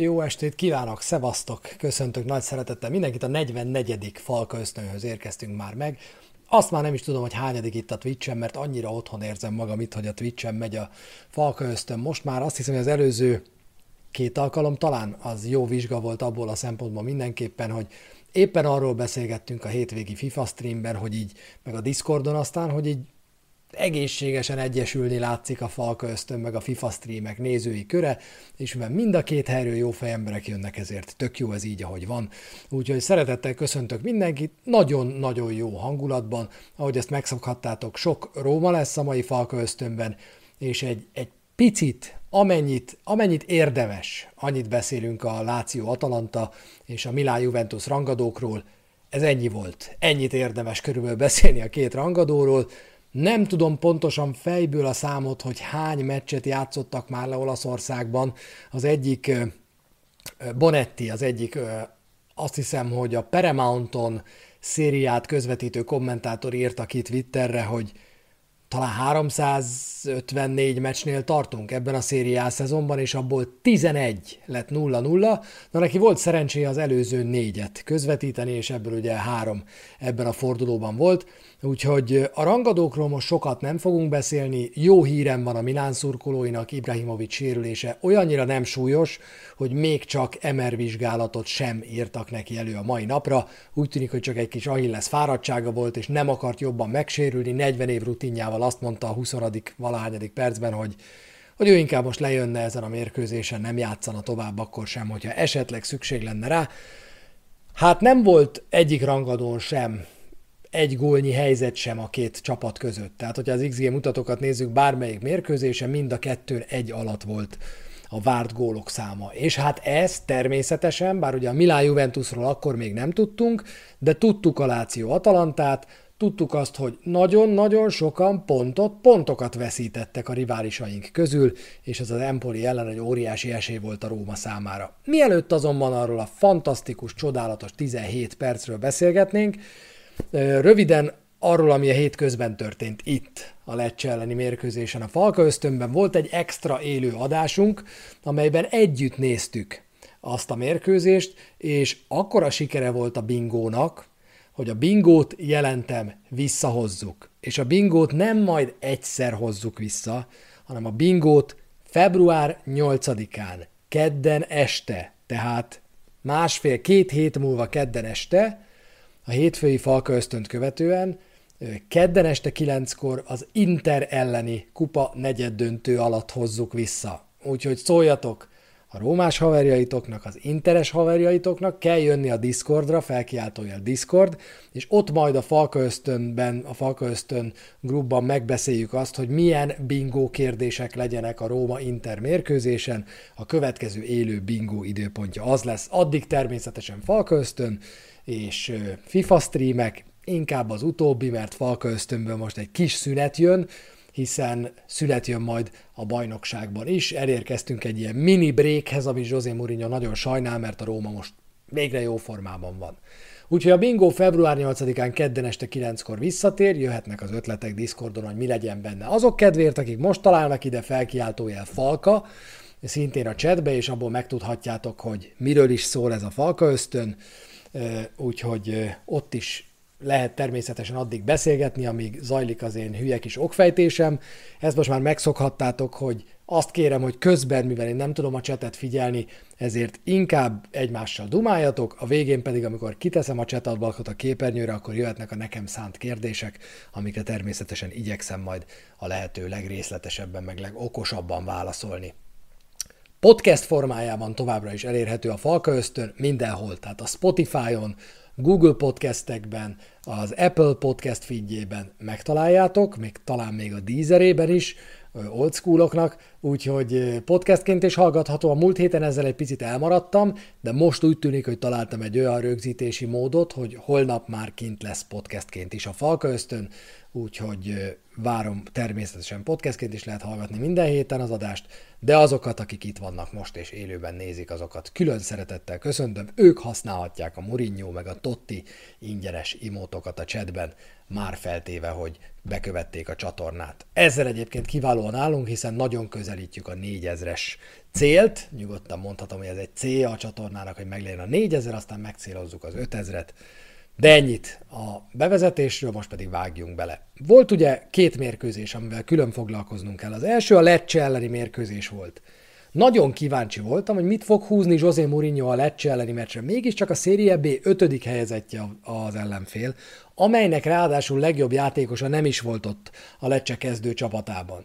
Jó estét kívánok, szevasztok, köszöntök nagy szeretettel mindenkit, a 44. Falka ösztönhöz érkeztünk már meg. Azt már nem is tudom, hogy hányadik itt a Twitch-en, mert annyira otthon érzem magam itt, hogy a Twitch-en megy a Falka ösztön. Most már azt hiszem, hogy az előző két alkalom talán az jó vizsga volt abból a szempontból mindenképpen, hogy éppen arról beszélgettünk a hétvégi FIFA streamben, hogy így, meg a Discordon aztán, hogy így egészségesen egyesülni látszik a Falka ösztön, meg a FIFA streamek nézői köre, és mivel mind a két helyről jó fejemberek jönnek, ezért tök jó ez így, ahogy van. Úgyhogy szeretettel köszöntök mindenkit, nagyon-nagyon jó hangulatban, ahogy ezt megszokhattátok, sok Róma lesz a mai Falka ösztönben, és egy, egy picit, amennyit, amennyit érdemes, annyit beszélünk a Láció Atalanta és a Milán Juventus rangadókról, ez ennyi volt. Ennyit érdemes körülbelül beszélni a két rangadóról, nem tudom pontosan fejből a számot, hogy hány meccset játszottak már le Olaszországban. Az egyik Bonetti, az egyik azt hiszem, hogy a Paramounton szériát közvetítő kommentátor írta ki Twitterre, hogy talán 354 meccsnél tartunk ebben a szériás szezonban, és abból 11 lett 0-0. Na neki volt szerencséje az előző négyet közvetíteni, és ebből ugye három ebben a fordulóban volt. Úgyhogy a rangadókról most sokat nem fogunk beszélni. Jó hírem van a Milán szurkolóinak, Ibrahimovic sérülése olyannyira nem súlyos, hogy még csak MR vizsgálatot sem írtak neki elő a mai napra. Úgy tűnik, hogy csak egy kis Achilles fáradtsága volt, és nem akart jobban megsérülni. 40 év rutinjával azt mondta a 20. valahányadik percben, hogy hogy ő inkább most lejönne ezen a mérkőzésen, nem játszana tovább akkor sem, hogyha esetleg szükség lenne rá. Hát nem volt egyik rangadón sem egy gólnyi helyzet sem a két csapat között. Tehát, hogyha az XG mutatókat nézzük, bármelyik mérkőzése mind a kettőn egy alatt volt a várt gólok száma. És hát ez természetesen, bár ugye a Milán Juventusról akkor még nem tudtunk, de tudtuk a Láció Atalantát, tudtuk azt, hogy nagyon-nagyon sokan pontot, pontokat veszítettek a riválisaink közül, és ez az Empoli ellen egy óriási esély volt a Róma számára. Mielőtt azonban arról a fantasztikus, csodálatos 17 percről beszélgetnénk, Röviden arról, ami a hétközben történt itt a Lecce elleni mérkőzésen a Falka ösztönben volt egy extra élő adásunk, amelyben együtt néztük azt a mérkőzést, és akkora sikere volt a bingónak, hogy a bingót jelentem visszahozzuk. És a bingót nem majd egyszer hozzuk vissza, hanem a bingót február 8-án, kedden este, tehát másfél-két hét múlva kedden este, a hétfői Falka ösztönt követően kedden este kilenckor az Inter elleni kupa negyed döntő alatt hozzuk vissza. Úgyhogy szóljatok a rómás haverjaitoknak, az interes haverjaitoknak, kell jönni a Discordra, felkiáltója a Discord, és ott majd a Falka ösztönben, a Falka ösztön grupban megbeszéljük azt, hogy milyen bingo kérdések legyenek a Róma-Inter mérkőzésen. A következő élő bingo időpontja az lesz. Addig természetesen Falka ösztön, és FIFA streamek, inkább az utóbbi, mert Falka ösztönből most egy kis szünet jön, hiszen szület jön majd a bajnokságban is. Elérkeztünk egy ilyen mini breakhez, ami José Mourinho nagyon sajnál, mert a Róma most végre jó formában van. Úgyhogy a bingo február 8-án kedden este 9-kor visszatér, jöhetnek az ötletek Discordon, hogy mi legyen benne. Azok kedvéért, akik most találnak ide felkiáltójel Falka, szintén a chatbe, és abból megtudhatjátok, hogy miről is szól ez a Falka ösztön úgyhogy ott is lehet természetesen addig beszélgetni, amíg zajlik az én hülye kis okfejtésem. Ezt most már megszokhattátok, hogy azt kérem, hogy közben, mivel én nem tudom a csetet figyelni, ezért inkább egymással dumáljatok, a végén pedig, amikor kiteszem a csetablakot a képernyőre, akkor jöhetnek a nekem szánt kérdések, amikre természetesen igyekszem majd a lehető legrészletesebben, meg legokosabban válaszolni. Podcast formájában továbbra is elérhető a Falka Ösztön mindenhol, tehát a Spotify-on, Google podcastekben, az Apple podcast feedjében megtaláljátok, még talán még a Deezerében is, old schooloknak, úgyhogy podcastként is hallgatható. A múlt héten ezzel egy picit elmaradtam, de most úgy tűnik, hogy találtam egy olyan rögzítési módot, hogy holnap már kint lesz podcastként is a Falka Ösztön, úgyhogy várom természetesen podcastként is lehet hallgatni minden héten az adást, de azokat, akik itt vannak most és élőben nézik, azokat külön szeretettel köszöntöm. Ők használhatják a Mourinho meg a Totti ingyenes imótokat a chatben, már feltéve, hogy bekövették a csatornát. Ezzel egyébként kiválóan állunk, hiszen nagyon közel közelítjük a 4000-es célt. Nyugodtan mondhatom, hogy ez egy célja a csatornának, hogy meglegyen a 4000, aztán megcélozzuk az 5000-et. De ennyit a bevezetésről, most pedig vágjunk bele. Volt ugye két mérkőzés, amivel külön foglalkoznunk kell. Az első a Lecce elleni mérkőzés volt. Nagyon kíváncsi voltam, hogy mit fog húzni José Mourinho a Lecce elleni meccsre. Mégiscsak a Serie B ötödik helyezettje az ellenfél, amelynek ráadásul legjobb játékosa nem is volt ott a Lecce kezdő csapatában.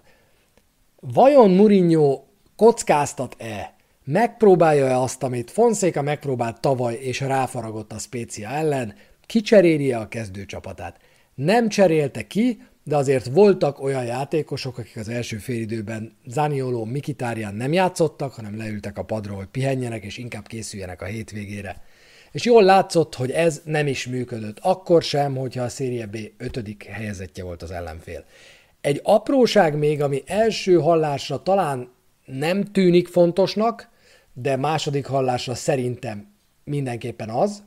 Vajon Mourinho kockáztat-e? Megpróbálja-e azt, amit Fonseca megpróbált tavaly és ráfaragott a Spécia ellen? Kicseréli a kezdő csapatát? Nem cserélte ki, de azért voltak olyan játékosok, akik az első félidőben Zanioló, Mikitárián nem játszottak, hanem leültek a padról, hogy pihenjenek, és inkább készüljenek a hétvégére. És jól látszott, hogy ez nem is működött, akkor sem, hogyha a Serie B ötödik helyezettje volt az ellenfél. Egy apróság még, ami első hallásra talán nem tűnik fontosnak, de második hallásra szerintem mindenképpen az,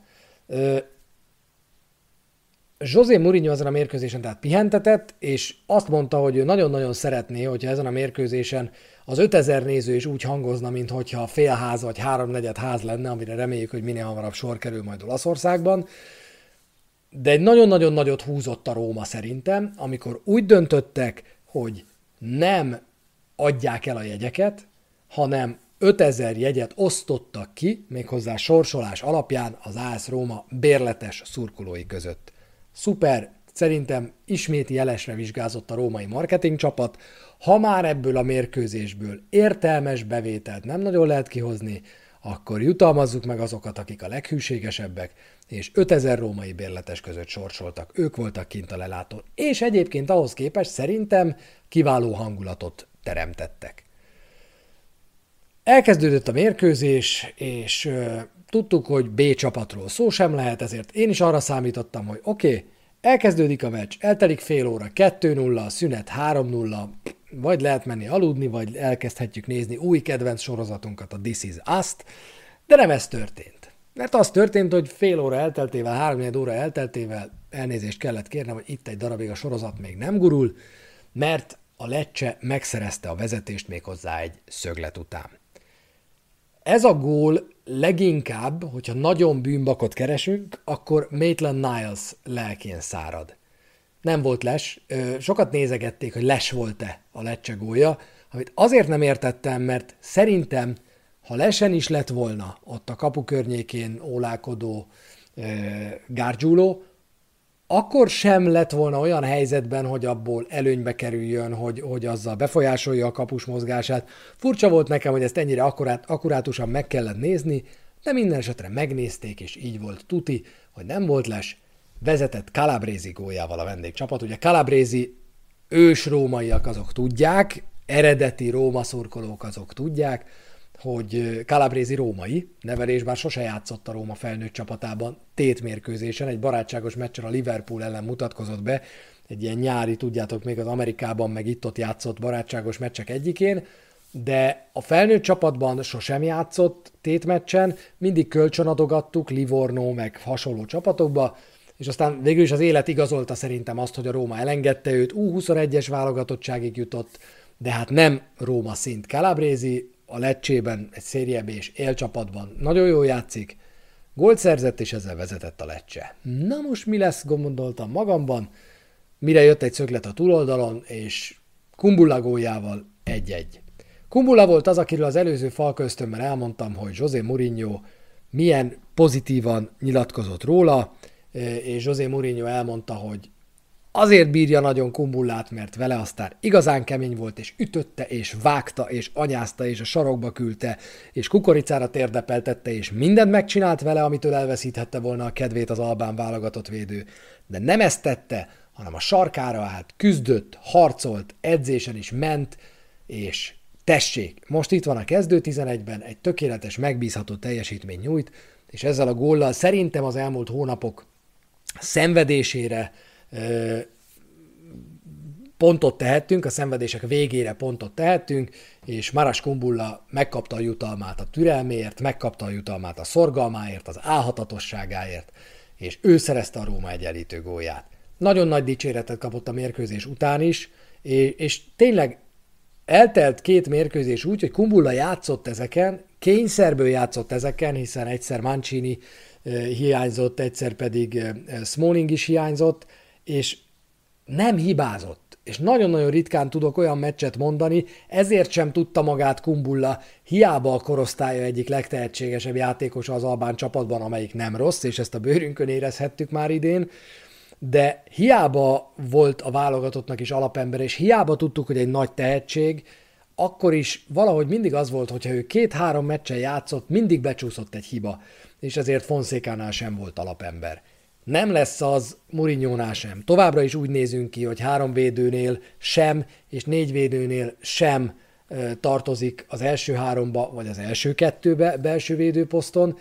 José Mourinho ezen a mérkőzésen tehát pihentetett, és azt mondta, hogy ő nagyon-nagyon szeretné, hogyha ezen a mérkőzésen az 5000 néző is úgy hangozna, mint hogyha félház vagy háromnegyed ház lenne, amire reméljük, hogy minél hamarabb sor kerül majd Olaszországban. De egy nagyon-nagyon nagyot húzott a Róma szerintem, amikor úgy döntöttek, hogy nem adják el a jegyeket, hanem 5000 jegyet osztottak ki, méghozzá sorsolás alapján az AS Róma bérletes szurkolói között. Szuper, szerintem ismét jelesre vizsgázott a római marketing csapat. Ha már ebből a mérkőzésből értelmes bevételt nem nagyon lehet kihozni, akkor jutalmazzuk meg azokat, akik a leghűségesebbek, és 5000 római bérletes között sorsoltak, ők voltak kint a lelátón, és egyébként ahhoz képest szerintem kiváló hangulatot teremtettek. Elkezdődött a mérkőzés, és tudtuk, hogy B csapatról szó sem lehet, ezért én is arra számítottam, hogy oké, okay, elkezdődik a meccs, eltelik fél óra, 2-0, szünet 3-0, vagy lehet menni aludni, vagy elkezdhetjük nézni új kedvenc sorozatunkat, a This is Us-t, de nem ez történt. Mert az történt, hogy fél óra elteltével, három óra elteltével elnézést kellett kérnem, hogy itt egy darabig a sorozat még nem gurul, mert a Lecce megszerezte a vezetést még hozzá egy szöglet után. Ez a gól leginkább, hogyha nagyon bűnbakot keresünk, akkor Maitland Niles lelkén szárad. Nem volt les, sokat nézegették, hogy les volt-e a lecce gólja, amit azért nem értettem, mert szerintem, ha lesen is lett volna ott a kapu környékén ólálkodó Gárgyúló, akkor sem lett volna olyan helyzetben, hogy abból előnybe kerüljön, hogy, hogy azzal befolyásolja a kapus mozgását. Furcsa volt nekem, hogy ezt ennyire akkurát, akkurátusan meg kellett nézni, de minden esetre megnézték, és így volt tuti, hogy nem volt les, vezetett Calabrézi góljával a vendégcsapat. Ugye Calabrézi ős rómaiak azok tudják, eredeti Róma szurkolók azok tudják, hogy Calabrézi római, nevelés bár sose játszott a Róma felnőtt csapatában, tétmérkőzésen, egy barátságos meccsen a Liverpool ellen mutatkozott be, egy ilyen nyári, tudjátok, még az Amerikában meg itt-ott játszott barátságos meccsek egyikén, de a felnőtt csapatban sosem játszott tétmeccsen, mindig kölcsönadogattuk Livorno meg hasonló csapatokba, és aztán végül is az élet igazolta szerintem azt, hogy a Róma elengedte őt, U21-es válogatottságig jutott, de hát nem Róma szint. Calabrézi a Lecsében, egy szériebe és élcsapatban nagyon jól játszik, gólt szerzett, és ezzel vezetett a Lecce. Na most mi lesz, gondoltam magamban, mire jött egy szöglet a túloldalon, és Kumbula góljával egy-egy. Kumbula volt az, akiről az előző falköztömmel elmondtam, hogy José Mourinho milyen pozitívan nyilatkozott róla, és José Mourinho elmondta, hogy Azért bírja nagyon Kumbullát, mert vele aztán igazán kemény volt, és ütötte, és vágta, és anyázta, és a sarokba küldte, és kukoricára térdepeltette, és mindent megcsinált vele, amitől elveszíthette volna a kedvét az albán válogatott védő. De nem ezt tette, hanem a sarkára állt, küzdött, harcolt, edzésen is ment, és tessék, most itt van a kezdő 11-ben, egy tökéletes, megbízható teljesítmény nyújt, és ezzel a góllal szerintem az elmúlt hónapok szenvedésére, pontot tehettünk, a szenvedések végére pontot tehettünk, és Maras Kumbulla megkapta a jutalmát a türelméért, megkapta a jutalmát a szorgalmáért, az álhatatosságáért, és ő szerezte a Róma egyenlítő gólját. Nagyon nagy dicséretet kapott a mérkőzés után is, és, és tényleg eltelt két mérkőzés úgy, hogy Kumbulla játszott ezeken, kényszerből játszott ezeken, hiszen egyszer Mancini hiányzott, egyszer pedig Smalling is hiányzott, és nem hibázott. És nagyon-nagyon ritkán tudok olyan meccset mondani, ezért sem tudta magát Kumbulla, hiába a korosztálya egyik legtehetségesebb játékos az Albán csapatban, amelyik nem rossz, és ezt a bőrünkön érezhettük már idén, de hiába volt a válogatottnak is alapember, és hiába tudtuk, hogy egy nagy tehetség, akkor is valahogy mindig az volt, hogyha ő két-három meccsen játszott, mindig becsúszott egy hiba, és ezért Fonszékánál sem volt alapember. Nem lesz az Murinyónál sem. Továbbra is úgy nézünk ki, hogy három védőnél sem, és négy védőnél sem tartozik az első háromba, vagy az első kettőbe belső védőposzton,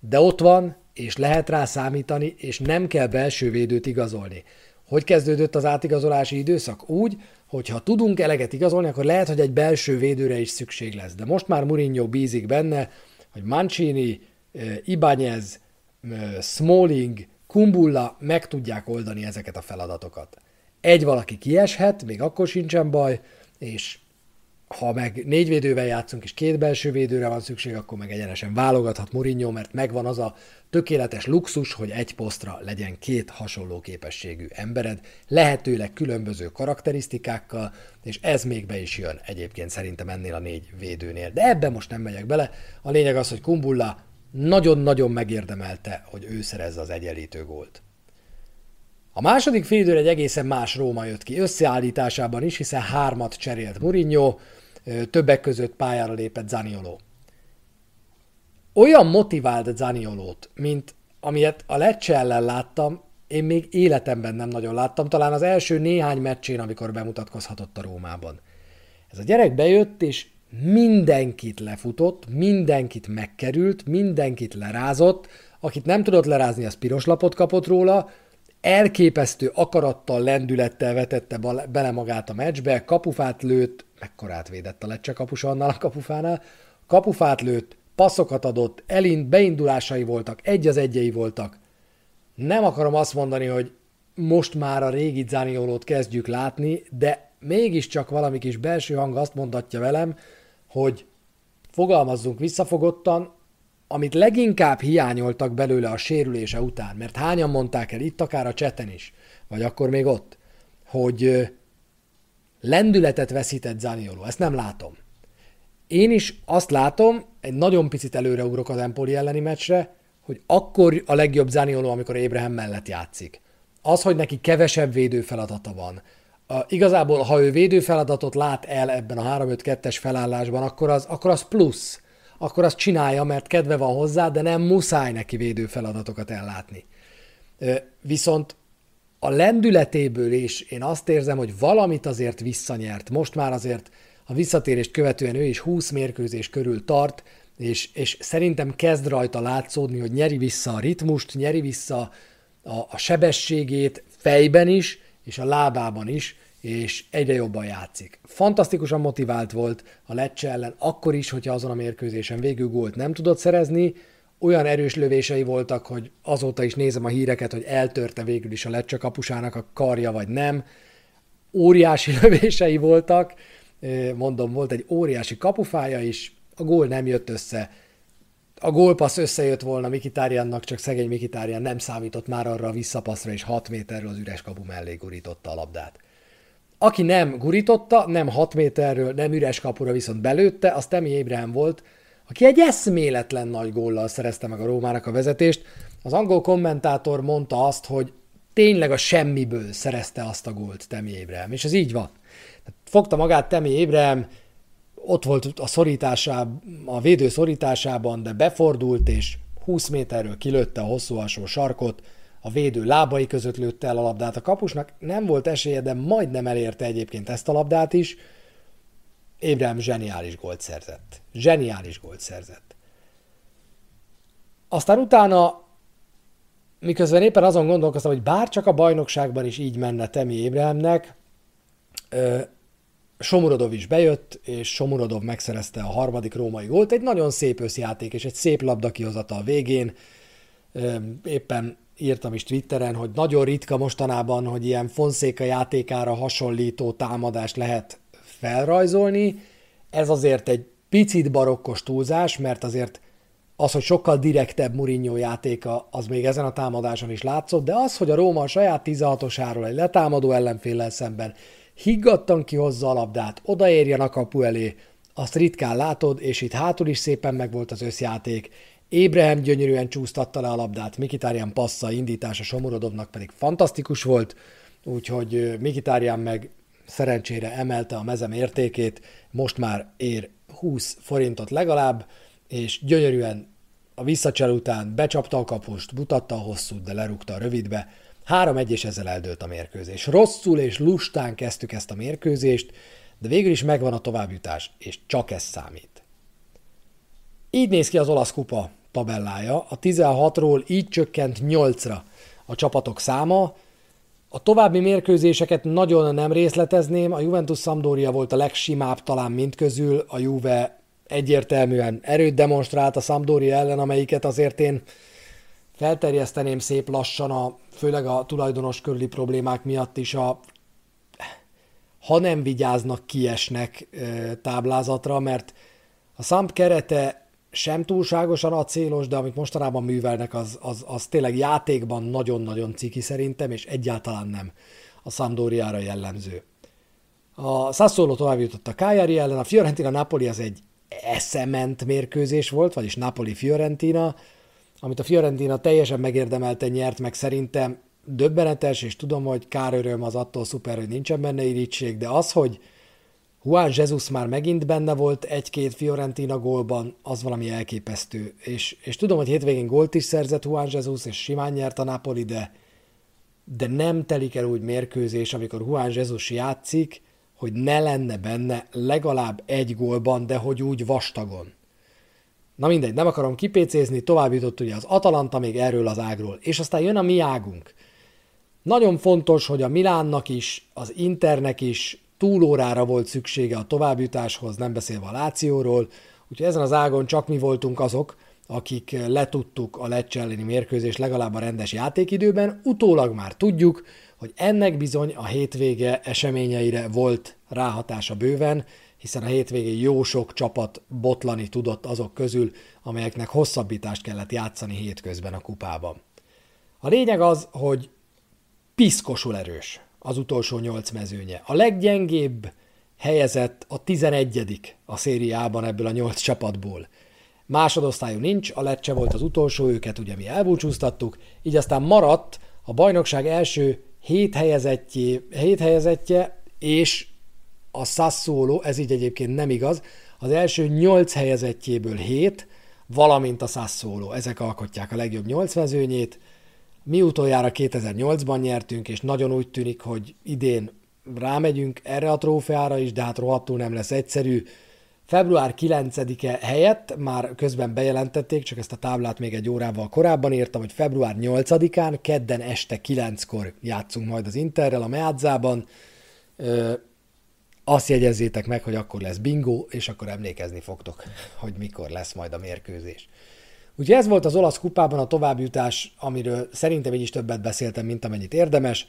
de ott van, és lehet rá számítani, és nem kell belső védőt igazolni. Hogy kezdődött az átigazolási időszak? Úgy, hogy ha tudunk eleget igazolni, akkor lehet, hogy egy belső védőre is szükség lesz. De most már Mourinho bízik benne, hogy Mancini, Ibanez, Smalling, Kumbulla meg tudják oldani ezeket a feladatokat. Egy valaki kieshet, még akkor sincsen baj, és ha meg négy védővel játszunk, és két belső védőre van szükség, akkor meg egyenesen válogathat Mourinho, mert megvan az a tökéletes luxus, hogy egy posztra legyen két hasonló képességű embered, lehetőleg különböző karakterisztikákkal, és ez még be is jön egyébként szerintem ennél a négy védőnél. De ebbe most nem megyek bele. A lényeg az, hogy Kumbulla nagyon-nagyon megérdemelte, hogy ő szerezze az egyenlítő gólt. A második félidőre egy egészen más Róma jött ki összeállításában is, hiszen hármat cserélt Mourinho, többek között pályára lépett Zanioló. Olyan motivált Zaniolót, mint amilyet a Lecce ellen láttam, én még életemben nem nagyon láttam, talán az első néhány meccsén, amikor bemutatkozhatott a Rómában. Ez a gyerek bejött, és mindenkit lefutott, mindenkit megkerült, mindenkit lerázott, akit nem tudott lerázni, az piros lapot kapott róla, elképesztő akarattal, lendülettel vetette bele magát a meccsbe, kapufát lőtt, mekkorát védett a lecse kapusa annál a kapufánál, kapufát lőtt, passzokat adott, elind, beindulásai voltak, egy az egyei voltak. Nem akarom azt mondani, hogy most már a régi Zaniolót kezdjük látni, de mégiscsak valami kis belső hang azt mondatja velem, hogy fogalmazzunk visszafogottan, amit leginkább hiányoltak belőle a sérülése után, mert hányan mondták el itt, akár a cseten is, vagy akkor még ott, hogy lendületet veszített Zanioló. Ezt nem látom. Én is azt látom, egy nagyon picit előreugrok az Empoli elleni meccsre, hogy akkor a legjobb Zanioló, amikor Ébrahim mellett játszik. Az, hogy neki kevesebb védő feladata van. A, igazából, ha ő védő feladatot lát el ebben a 3-5-2-es felállásban, akkor az, akkor az plusz. Akkor azt csinálja, mert kedve van hozzá, de nem muszáj neki védő feladatokat ellátni. Viszont a lendületéből is én azt érzem, hogy valamit azért visszanyert. Most már azért a visszatérést követően ő is 20 mérkőzés körül tart, és, és szerintem kezd rajta látszódni, hogy nyeri vissza a ritmust, nyeri vissza a, a sebességét fejben is, és a lábában is, és egyre jobban játszik. Fantasztikusan motivált volt a Lecce ellen, akkor is, hogyha azon a mérkőzésen végül gólt nem tudott szerezni, olyan erős lövései voltak, hogy azóta is nézem a híreket, hogy eltörte végül is a Lecce kapusának a karja, vagy nem. Óriási lövései voltak, mondom, volt egy óriási kapufája is, a gól nem jött össze. A gólpassz összejött volna Mikitáriannak, csak szegény Mikitárian nem számított már arra a visszapasszra, és 6 méterről az üres kapu mellé gurította a labdát. Aki nem gurította, nem 6 méterről, nem üres kapura viszont belőtte, az Temi Ébrahim volt, aki egy eszméletlen nagy góllal szerezte meg a Rómának a vezetést. Az angol kommentátor mondta azt, hogy tényleg a semmiből szerezte azt a gólt Temi Ébrahim, és ez így van. Fogta magát Temi Ébrahim, ott volt a szorításában, a védő szorításában, de befordult, és 20 méterről kilőtte a hosszú alsó sarkot, a védő lábai között lőtte el a labdát a kapusnak, nem volt esélye, de majdnem elérte egyébként ezt a labdát is, Ébrahim zseniális gólt szerzett. Zseniális gólt szerzett. Aztán utána, miközben éppen azon gondolkoztam, hogy bár csak a bajnokságban is így menne Temi Ébrahimnek, Somurodov is bejött, és Somurodov megszerezte a harmadik római gólt. Egy nagyon szép összjáték, és egy szép labda kihozata a végén. Éppen írtam is Twitteren, hogy nagyon ritka mostanában, hogy ilyen Fonszéka játékára hasonlító támadást lehet felrajzolni. Ez azért egy picit barokkos túlzás, mert azért az, hogy sokkal direktebb Mourinho játéka, az még ezen a támadáson is látszott, de az, hogy a Róma a saját 16-osáról egy letámadó ellenféllel szemben higgadtan kihozza a labdát, odaérjen a kapu elé, azt ritkán látod, és itt hátul is szépen megvolt az összjáték. Ébrehem gyönyörűen csúsztatta le a labdát, Mikitárján passza, indítása Somorodovnak pedig fantasztikus volt, úgyhogy Mikitárján meg szerencsére emelte a mezem értékét, most már ér 20 forintot legalább, és gyönyörűen a visszacsel után becsapta a kapust, mutatta a hosszút, de lerúgta a rövidbe. 3-1 és ezzel eldőlt a mérkőzés. Rosszul és lustán kezdtük ezt a mérkőzést, de végül is megvan a továbbjutás, és csak ez számít. Így néz ki az olasz kupa tabellája. A 16-ról így csökkent 8-ra a csapatok száma. A további mérkőzéseket nagyon nem részletezném, a Juventus Sampdoria volt a legsimább talán mindközül, a Juve egyértelműen erőt demonstrált a Sampdoria ellen, amelyiket azért én felterjeszteném szép lassan, a, főleg a tulajdonos körüli problémák miatt is a ha nem vigyáznak, kiesnek táblázatra, mert a Samp kerete sem túlságosan acélos, de amit mostanában művelnek, az, az, az tényleg játékban nagyon-nagyon ciki szerintem, és egyáltalán nem a Sampdoriára jellemző. A Sassuolo tovább jutott a Cagliari ellen, a Fiorentina-Napoli az egy eszement mérkőzés volt, vagyis Napoli-Fiorentina, amit a Fiorentina teljesen megérdemelte nyert meg szerintem döbbenetes, és tudom, hogy kár öröm az attól szuper, hogy nincsen benne irítség, de az, hogy Juan Jesus már megint benne volt egy-két Fiorentina gólban, az valami elképesztő. És, és tudom, hogy hétvégén gólt is szerzett Juan Jesus, és simán nyert a Napoli, de, de nem telik el úgy mérkőzés, amikor Juan Jesus játszik, hogy ne lenne benne legalább egy gólban, de hogy úgy vastagon. Na mindegy, nem akarom kipécézni, tovább jutott ugye az Atalanta még erről az ágról, és aztán jön a mi águnk. Nagyon fontos, hogy a Milánnak is, az Internek is túlórára volt szüksége a továbbjutáshoz, nem beszélve a Lációról, úgyhogy ezen az ágon csak mi voltunk azok, akik letudtuk a Lecce elleni mérkőzés legalább a rendes játékidőben, utólag már tudjuk, hogy ennek bizony a hétvége eseményeire volt ráhatása bőven, hiszen a hétvégén jó sok csapat botlani tudott azok közül, amelyeknek hosszabbítást kellett játszani hétközben a kupában. A lényeg az, hogy piszkosul erős az utolsó nyolc mezőnye. A leggyengébb helyezett a 11 a szériában ebből a nyolc csapatból. Másodosztályú nincs, a Lecce volt az utolsó, őket ugye mi elbúcsúztattuk, így aztán maradt a bajnokság első hét, helyezettje, hét helyezettje, és a Sassuolo, ez így egyébként nem igaz, az első nyolc helyezettjéből hét, valamint a Sassuolo, ezek alkotják a legjobb nyolc mezőnyét, mi utoljára 2008-ban nyertünk, és nagyon úgy tűnik, hogy idén rámegyünk erre a trófeára is, de hát rohadtul nem lesz egyszerű. Február 9-e helyett már közben bejelentették, csak ezt a táblát még egy órával korábban írtam, hogy február 8-án, kedden este 9-kor játszunk majd az Interrel a Meadzában. Azt jegyezzétek meg, hogy akkor lesz bingo, és akkor emlékezni fogtok, hogy mikor lesz majd a mérkőzés. Úgyhogy ez volt az olasz kupában a továbbjutás, amiről szerintem így is többet beszéltem, mint amennyit érdemes.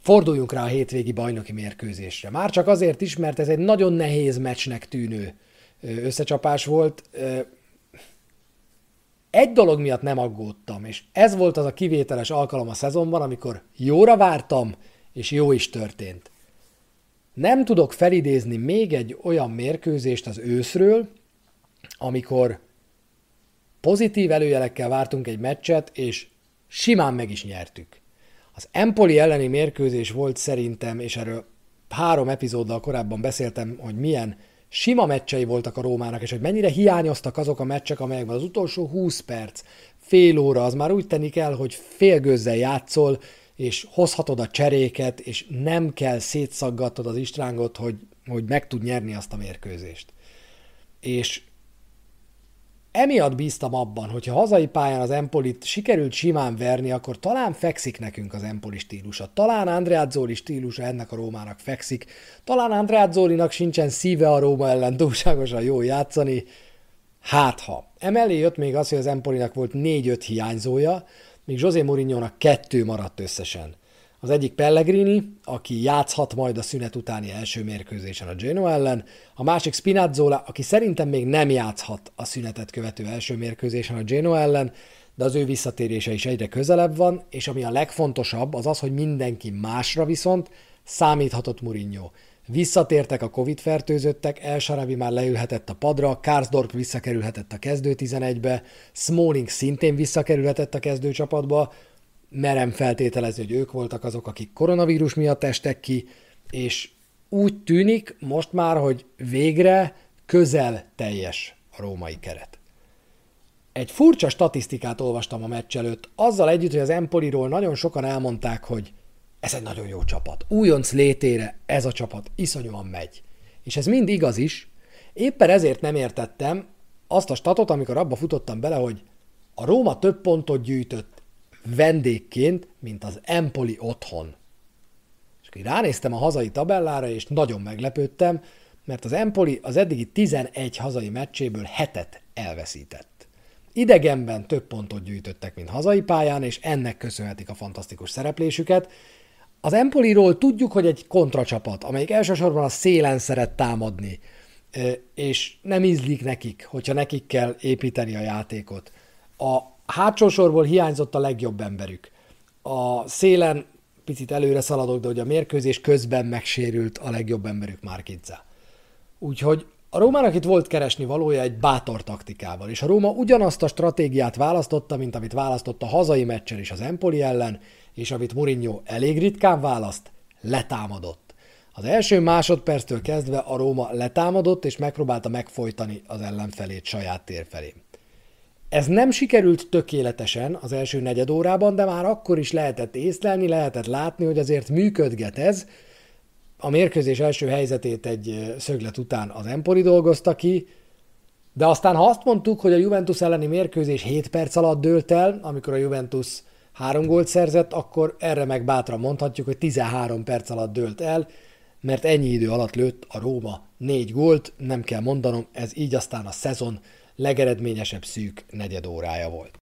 Forduljunk rá a hétvégi bajnoki mérkőzésre. Már csak azért is, mert ez egy nagyon nehéz meccsnek tűnő összecsapás volt. Egy dolog miatt nem aggódtam, és ez volt az a kivételes alkalom a szezonban, amikor jóra vártam, és jó is történt. Nem tudok felidézni még egy olyan mérkőzést az őszről, amikor Pozitív előjelekkel vártunk egy meccset, és simán meg is nyertük. Az Empoli elleni mérkőzés volt szerintem, és erről három epizóddal korábban beszéltem, hogy milyen sima meccsei voltak a Rómának, és hogy mennyire hiányoztak azok a meccsek, amelyekben az utolsó 20 perc, fél óra, az már úgy tenni kell, hogy félgőzzel játszol, és hozhatod a cseréket, és nem kell szétszaggatod az istrángot, hogy, hogy meg tud nyerni azt a mérkőzést. És emiatt bíztam abban, hogyha hazai pályán az Empolit sikerült simán verni, akkor talán fekszik nekünk az Empoli stílusa. Talán Andreazzoli stílusa ennek a Rómának fekszik. Talán Andreazzolinak sincsen szíve a Róma ellen túlságosan jó játszani. Hát ha. Emellé jött még az, hogy az Empolinak volt négy-öt hiányzója, míg José mourinho kettő maradt összesen Az egyik Pellegrini, aki játszhat majd a szünet utáni első mérkőzésen a Genoa ellen, a másik Spinazzola, aki szerintem még nem játszhat a szünetet követő első mérkőzésen a Genoa ellen, de az ő visszatérése is egyre közelebb van, és ami a legfontosabb, az az, hogy mindenki másra viszont számíthatott Mourinho. Visszatértek a Covid fertőzöttek, El Sharabi már leülhetett a padra, Karsdorp visszakerülhetett a kezdő 11-be, Smalling szintén visszakerülhetett a kezdőcsapatba, merem feltételezni, hogy ők voltak azok, akik koronavírus miatt estek ki, és úgy tűnik most már, hogy végre közel teljes a római keret. Egy furcsa statisztikát olvastam a meccs előtt, azzal együtt, hogy az Empoliról nagyon sokan elmondták, hogy ez egy nagyon jó csapat. Újonc létére ez a csapat iszonyúan megy. És ez mind igaz is. Éppen ezért nem értettem azt a statot, amikor abba futottam bele, hogy a Róma több pontot gyűjtött vendégként, mint az Empoli otthon. És akkor ránéztem a hazai tabellára, és nagyon meglepődtem, mert az Empoli az eddigi 11 hazai meccséből hetet elveszített. Idegenben több pontot gyűjtöttek, mint hazai pályán, és ennek köszönhetik a fantasztikus szereplésüket, az Empoliról tudjuk, hogy egy kontracsapat, amelyik elsősorban a szélen szeret támadni, és nem ízlik nekik, hogyha nekik kell építeni a játékot. A hátsó sorból hiányzott a legjobb emberük. A szélen picit előre szaladok, de hogy a mérkőzés közben megsérült a legjobb emberük Márkidze. Úgyhogy a Rómának itt volt keresni valója egy bátor taktikával, és a Róma ugyanazt a stratégiát választotta, mint amit választott a hazai meccsen is az Empoli ellen, és amit Mourinho elég ritkán választ, letámadott. Az első másodperctől kezdve a Róma letámadott, és megpróbálta megfojtani az ellenfelét saját tér felé. Ez nem sikerült tökéletesen az első negyed órában, de már akkor is lehetett észlelni, lehetett látni, hogy azért működget ez. A mérkőzés első helyzetét egy szöglet után az Empoli dolgozta ki, de aztán ha azt mondtuk, hogy a Juventus elleni mérkőzés 7 perc alatt dőlt el, amikor a Juventus három gólt szerzett, akkor erre meg bátran mondhatjuk, hogy 13 perc alatt dőlt el, mert ennyi idő alatt lőtt a Róma négy gólt, nem kell mondanom, ez így aztán a szezon legeredményesebb szűk negyed órája volt.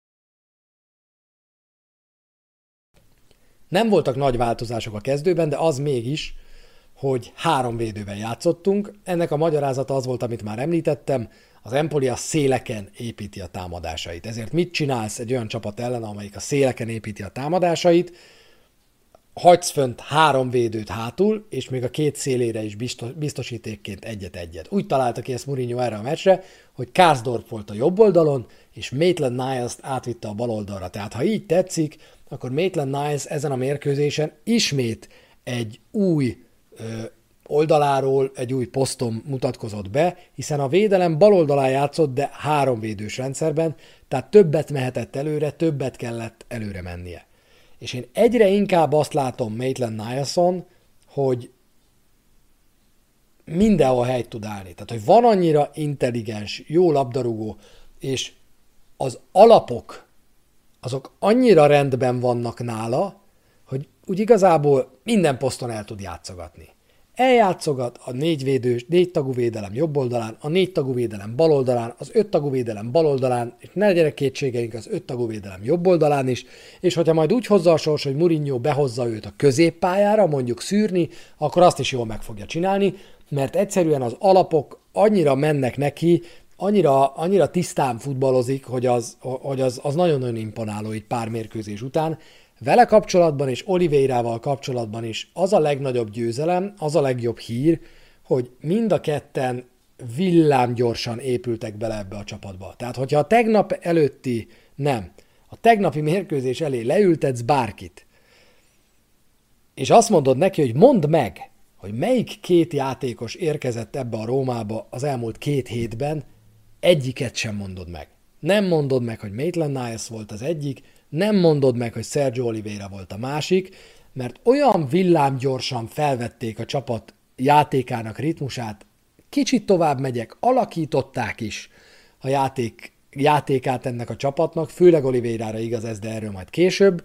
Nem voltak nagy változások a kezdőben, de az mégis, hogy három védőben játszottunk. Ennek a magyarázata az volt, amit már említettem, az Empoli a széleken építi a támadásait. Ezért mit csinálsz egy olyan csapat ellen, amelyik a széleken építi a támadásait? Hagysz fönt három védőt hátul, és még a két szélére is biztosítékként egyet-egyet. Úgy találta ki ezt Mourinho erre a meccsre, hogy Karsdorp volt a jobb oldalon, és Maitland Niles-t átvitte a bal oldalra. Tehát ha így tetszik, akkor Maitland Niles ezen a mérkőzésen ismét egy új oldaláról egy új poszton mutatkozott be, hiszen a védelem bal oldalán játszott, de három védős rendszerben, tehát többet mehetett előre, többet kellett előre mennie. És én egyre inkább azt látom Maitland Nielsen, hogy mindenhol helyt tud állni. Tehát, hogy van annyira intelligens, jó labdarúgó, és az alapok, azok annyira rendben vannak nála, hogy úgy igazából minden poszton el tud játszogatni eljátszogat a négy, védős, négy tagú védelem jobb oldalán, a négy tagú védelem bal oldalán, az öt tagú védelem bal oldalán, és ne legyenek kétségeink az öt tagú védelem jobb oldalán is, és hogyha majd úgy hozza a sors, hogy Mourinho behozza őt a középpályára, mondjuk szűrni, akkor azt is jól meg fogja csinálni, mert egyszerűen az alapok annyira mennek neki, annyira, annyira tisztán futballozik, hogy az, hogy az, az nagyon-nagyon imponáló egy pár mérkőzés után, vele kapcsolatban és Oliveirával kapcsolatban is az a legnagyobb győzelem, az a legjobb hír, hogy mind a ketten villámgyorsan épültek bele ebbe a csapatba. Tehát, hogyha a tegnap előtti, nem, a tegnapi mérkőzés elé leültetsz bárkit, és azt mondod neki, hogy mondd meg, hogy melyik két játékos érkezett ebbe a Rómába az elmúlt két hétben, egyiket sem mondod meg. Nem mondod meg, hogy Maitland Niles volt az egyik, nem mondod meg, hogy Sergio Oliveira volt a másik, mert olyan villámgyorsan felvették a csapat játékának ritmusát, kicsit tovább megyek, alakították is a játék, játékát ennek a csapatnak, főleg Oliveira igaz ez, de erről majd később,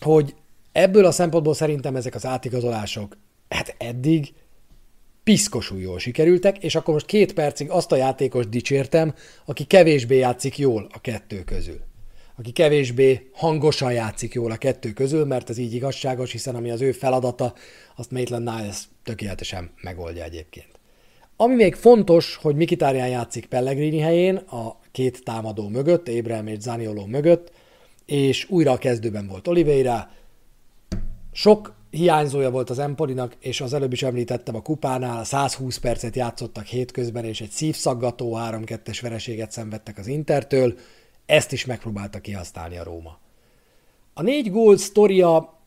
hogy ebből a szempontból szerintem ezek az átigazolások, hát eddig piszkosul jól sikerültek, és akkor most két percig azt a játékos dicsértem, aki kevésbé játszik jól a kettő közül. Aki kevésbé hangosan játszik jól a kettő közül, mert ez így igazságos, hiszen ami az ő feladata, azt Maitland Niles tökéletesen megoldja egyébként. Ami még fontos, hogy Mikitárján játszik Pellegrini helyén, a két támadó mögött, Ébrahim és Zanioló mögött, és újra a kezdőben volt Oliveira. Sok hiányzója volt az Empolinak, és az előbb is említettem a kupánál, 120 percet játszottak hétközben, és egy szívszaggató 3-2-es vereséget szenvedtek az Intertől, ezt is megpróbálta kihasználni a Róma. A négy gól sztoria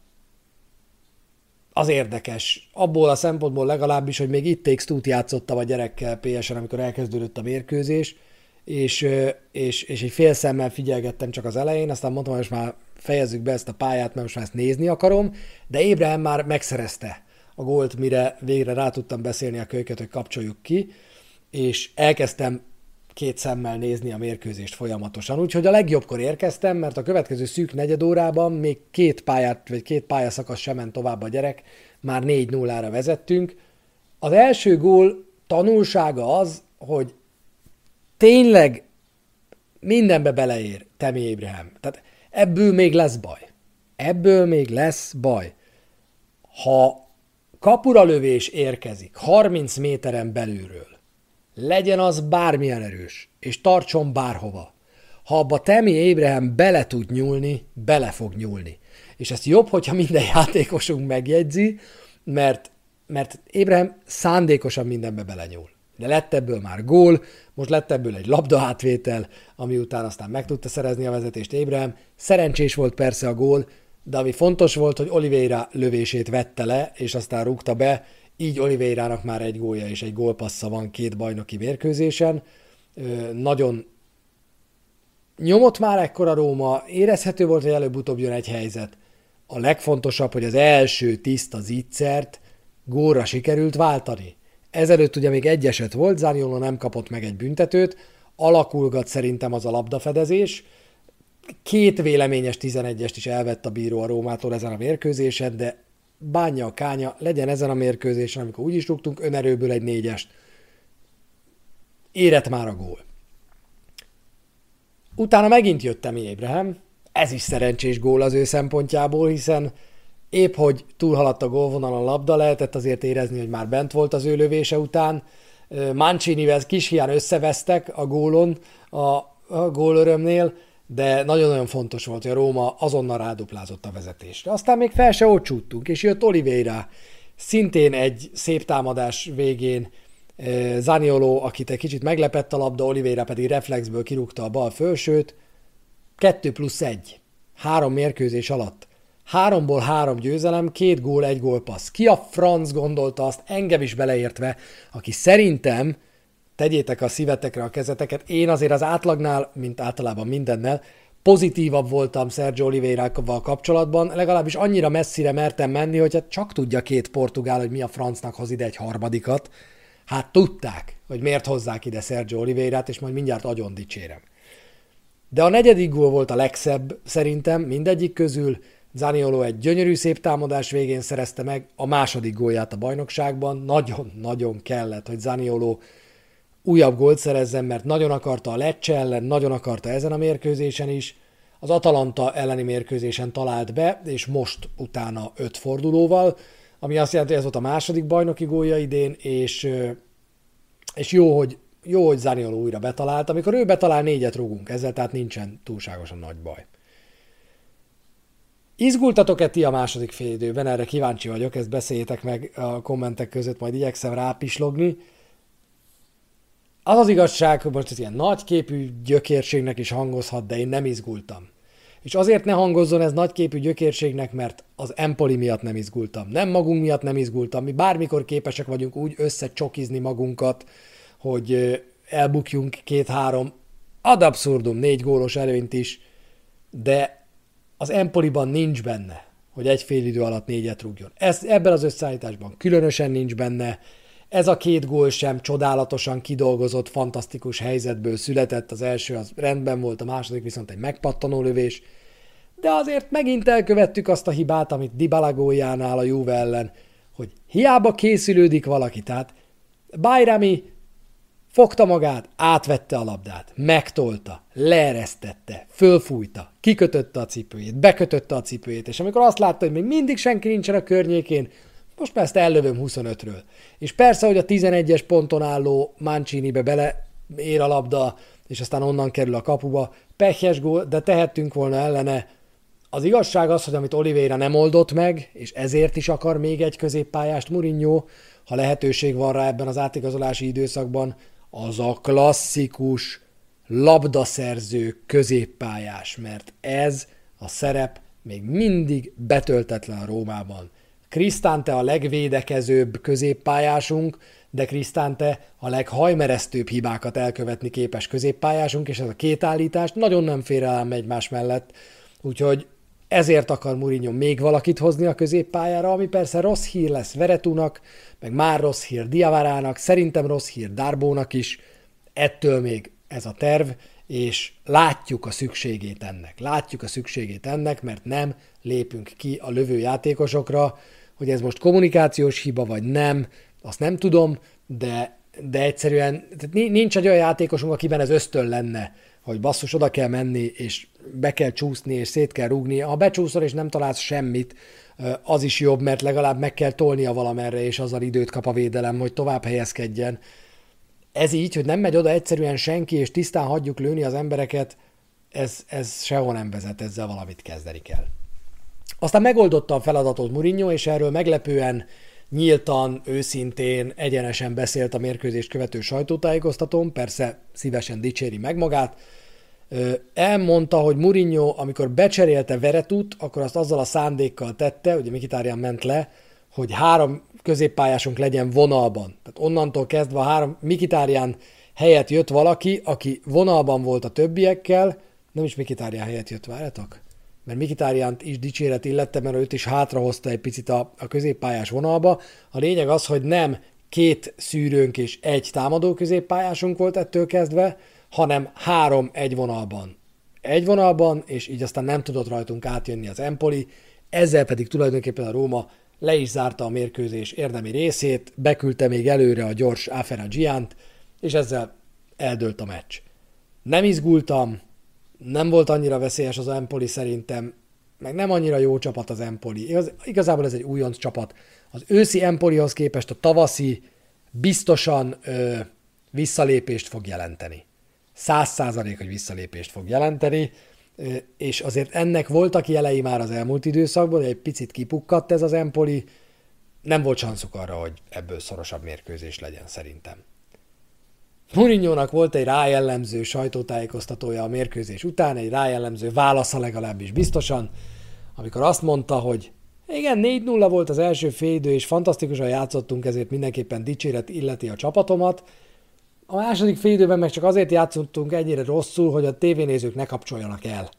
az érdekes. Abból a szempontból legalábbis, hogy még itt Takes two játszottam a gyerekkel PS-en, amikor elkezdődött a mérkőzés, és, és, és egy fél szemmel figyelgettem csak az elején, aztán mondtam, hogy most már fejezzük be ezt a pályát, mert most már ezt nézni akarom, de Ébrahim már megszerezte a gólt, mire végre rá tudtam beszélni a kölyköt, hogy kapcsoljuk ki, és elkezdtem két szemmel nézni a mérkőzést folyamatosan. Úgyhogy a legjobbkor érkeztem, mert a következő szűk negyed órában még két pályát, vagy két pályaszakasz sem ment tovább a gyerek, már 4-0-ra vezettünk. Az első gól tanulsága az, hogy tényleg mindenbe beleér Temi Ébrahim. Tehát ebből még lesz baj. Ebből még lesz baj. Ha kapura lövés érkezik 30 méteren belülről, legyen az bármilyen erős, és tartson bárhova. Ha abba Temi Ébrahim bele tud nyúlni, bele fog nyúlni. És ezt jobb, hogyha minden játékosunk megjegyzi, mert, mert Ébrahim szándékosan mindenbe belenyúl. De lett ebből már gól, most lett ebből egy labda átvétel, ami után aztán meg tudta szerezni a vezetést Ébrahim. Szerencsés volt persze a gól, de ami fontos volt, hogy Oliveira lövését vette le, és aztán rúgta be, így Oliveirának már egy gólja és egy gólpassza van két bajnoki mérkőzésen. Nagyon nyomott már ekkora Róma, érezhető volt, hogy előbb-utóbb jön egy helyzet. A legfontosabb, hogy az első tiszta zicsert góra sikerült váltani. Ezelőtt ugye még egy eset volt, Zaniolo nem kapott meg egy büntetőt, alakulgat szerintem az a labdafedezés, két véleményes 11-est is elvett a bíró a Rómától ezen a mérkőzésen, de bánja a kánya, legyen ezen a mérkőzésen, amikor úgy is rúgtunk önerőből egy négyest. Érett már a gól. Utána megint jöttem Ébrahim, ez is szerencsés gól az ő szempontjából, hiszen épp hogy túlhaladt a gólvonal a labda, lehetett azért érezni, hogy már bent volt az ő lövése után. Mancinivel kis hián összevesztek a gólon, a, a gólörömnél, de nagyon-nagyon fontos volt, hogy a Róma azonnal ráduplázott a vezetésre. Aztán még fel se csúttunk, és jött Oliveira, szintén egy szép támadás végén, eh, Zaniolo, akit egy kicsit meglepett a labda, Oliveira pedig reflexből kirúgta a bal fölsőt. Kettő plusz egy. Három mérkőzés alatt. Háromból három győzelem, két gól, egy gólpassz. Ki a franc gondolta azt, engem is beleértve, aki szerintem tegyétek a szívetekre a kezeteket. Én azért az átlagnál, mint általában mindennel, pozitívabb voltam Sergio Oliveira-val kapcsolatban, legalábbis annyira messzire mertem menni, hogy hát csak tudja két portugál, hogy mi a francnak hoz ide egy harmadikat. Hát tudták, hogy miért hozzák ide Sergio Oliveirát, és majd mindjárt agyon dicsérem. De a negyedik gól volt a legszebb szerintem mindegyik közül. Zaniolo egy gyönyörű szép támadás végén szerezte meg a második gólját a bajnokságban. Nagyon-nagyon kellett, hogy Zaniolo újabb gólt szerezzen, mert nagyon akarta a Lecce ellen, nagyon akarta ezen a mérkőzésen is. Az Atalanta elleni mérkőzésen talált be, és most utána öt fordulóval, ami azt jelenti, hogy ez volt a második bajnoki gólja idén, és, és jó, hogy, jó, hogy Zaniolo újra betalált. Amikor ő betalál, négyet rúgunk ezzel, tehát nincsen túlságosan nagy baj. Izgultatok-e ti a második fél időben? Erre kíváncsi vagyok, ezt beszéljétek meg a kommentek között, majd igyekszem rápislogni. Az az igazság, hogy most ez ilyen nagyképű gyökérségnek is hangozhat, de én nem izgultam. És azért ne hangozzon ez nagyképű gyökérségnek, mert az Empoli miatt nem izgultam. Nem magunk miatt nem izgultam. Mi bármikor képesek vagyunk úgy összecsokizni magunkat, hogy elbukjunk két-három ad abszurdum négy gólos előnyt is, de az Empoliban nincs benne, hogy egy fél idő alatt négyet rúgjon. Ez, ebben az összeállításban különösen nincs benne, ez a két gól sem csodálatosan kidolgozott, fantasztikus helyzetből született. Az első az rendben volt, a második viszont egy megpattanó lövés. De azért megint elkövettük azt a hibát, amit Dybala góljánál a Juve ellen, hogy hiába készülődik valaki, tehát Bajrami fogta magát, átvette a labdát, megtolta, leeresztette, fölfújta, kikötötte a cipőjét, bekötötte a cipőjét, és amikor azt látta, hogy még mindig senki nincsen a környékén, most már ezt ellövöm 25-ről. És persze, hogy a 11-es ponton álló Mancini-be bele ér a labda, és aztán onnan kerül a kapuba. Pehjes gól, de tehettünk volna ellene. Az igazság az, hogy amit Oliveira nem oldott meg, és ezért is akar még egy középpályást Mourinho, ha lehetőség van rá ebben az átigazolási időszakban, az a klasszikus labdaszerző középpályás, mert ez a szerep még mindig betöltetlen Rómában. Krisztánte a legvédekezőbb középpályásunk, de Krisztánte a leghajmeresztőbb hibákat elkövetni képes középpályásunk, és ez a két állítást nagyon nem fér el egymás mellett. Úgyhogy ezért akar Mourinho még valakit hozni a középpályára, ami persze rossz hír lesz Veretúnak, meg már rossz hír Diavarának, szerintem rossz hír Dárbónak is, ettől még ez a terv, és látjuk a szükségét ennek. Látjuk a szükségét ennek, mert nem lépünk ki a lövő játékosokra, hogy ez most kommunikációs hiba vagy nem, azt nem tudom, de, de egyszerűen tehát nincs egy olyan játékosunk, akiben ez ösztön lenne, hogy basszus, oda kell menni, és be kell csúszni, és szét kell rúgni. Ha becsúszol, és nem találsz semmit, az is jobb, mert legalább meg kell tolnia valamerre, és azzal időt kap a védelem, hogy tovább helyezkedjen. Ez így, hogy nem megy oda egyszerűen senki, és tisztán hagyjuk lőni az embereket, ez, ez sehol nem vezet, ezzel valamit kezdeni kell. Aztán megoldotta a feladatot Mourinho, és erről meglepően nyíltan, őszintén, egyenesen beszélt a mérkőzést követő sajtótájékoztatón, persze szívesen dicséri meg magát. Elmondta, hogy Mourinho, amikor becserélte Veretut, akkor azt azzal a szándékkal tette, ugye Mikitárián ment le, hogy három középpályásunk legyen vonalban. Tehát onnantól kezdve három Mikitárián helyett jött valaki, aki vonalban volt a többiekkel, nem is Mikitárián helyett jött, várjatok? Mert Mikitáriánt is dicséret illette, mert őt is hátrahozta egy picit a, a középpályás vonalba. A lényeg az, hogy nem két szűrőnk és egy támadó középpályásunk volt ettől kezdve, hanem három egy vonalban. Egy vonalban, és így aztán nem tudott rajtunk átjönni az Empoli, ezzel pedig tulajdonképpen a Róma le is zárta a mérkőzés érdemi részét, beküldte még előre a gyors Afera Giant, és ezzel eldőlt a meccs. Nem izgultam, nem volt annyira veszélyes az Empoli szerintem, meg nem annyira jó csapat az Empoli. Igaz, igazából ez egy újonc csapat. Az őszi Empolihoz képest a tavaszi biztosan ö, visszalépést fog jelenteni. Száz százalék, hogy visszalépést fog jelenteni, ö, és azért ennek voltak jelei már az elmúlt időszakban, egy picit kipukkadt ez az Empoli, nem volt sanszuk arra, hogy ebből szorosabb mérkőzés legyen szerintem. Mourinho volt egy rájellemző sajtótájékoztatója a mérkőzés után, egy rájellemző válasza legalábbis biztosan, amikor azt mondta, hogy igen, 4-0 volt az első félidő, és fantasztikusan játszottunk, ezért mindenképpen dicséret illeti a csapatomat. A második félidőben meg csak azért játszottunk ennyire rosszul, hogy a tévénézők ne kapcsoljanak el.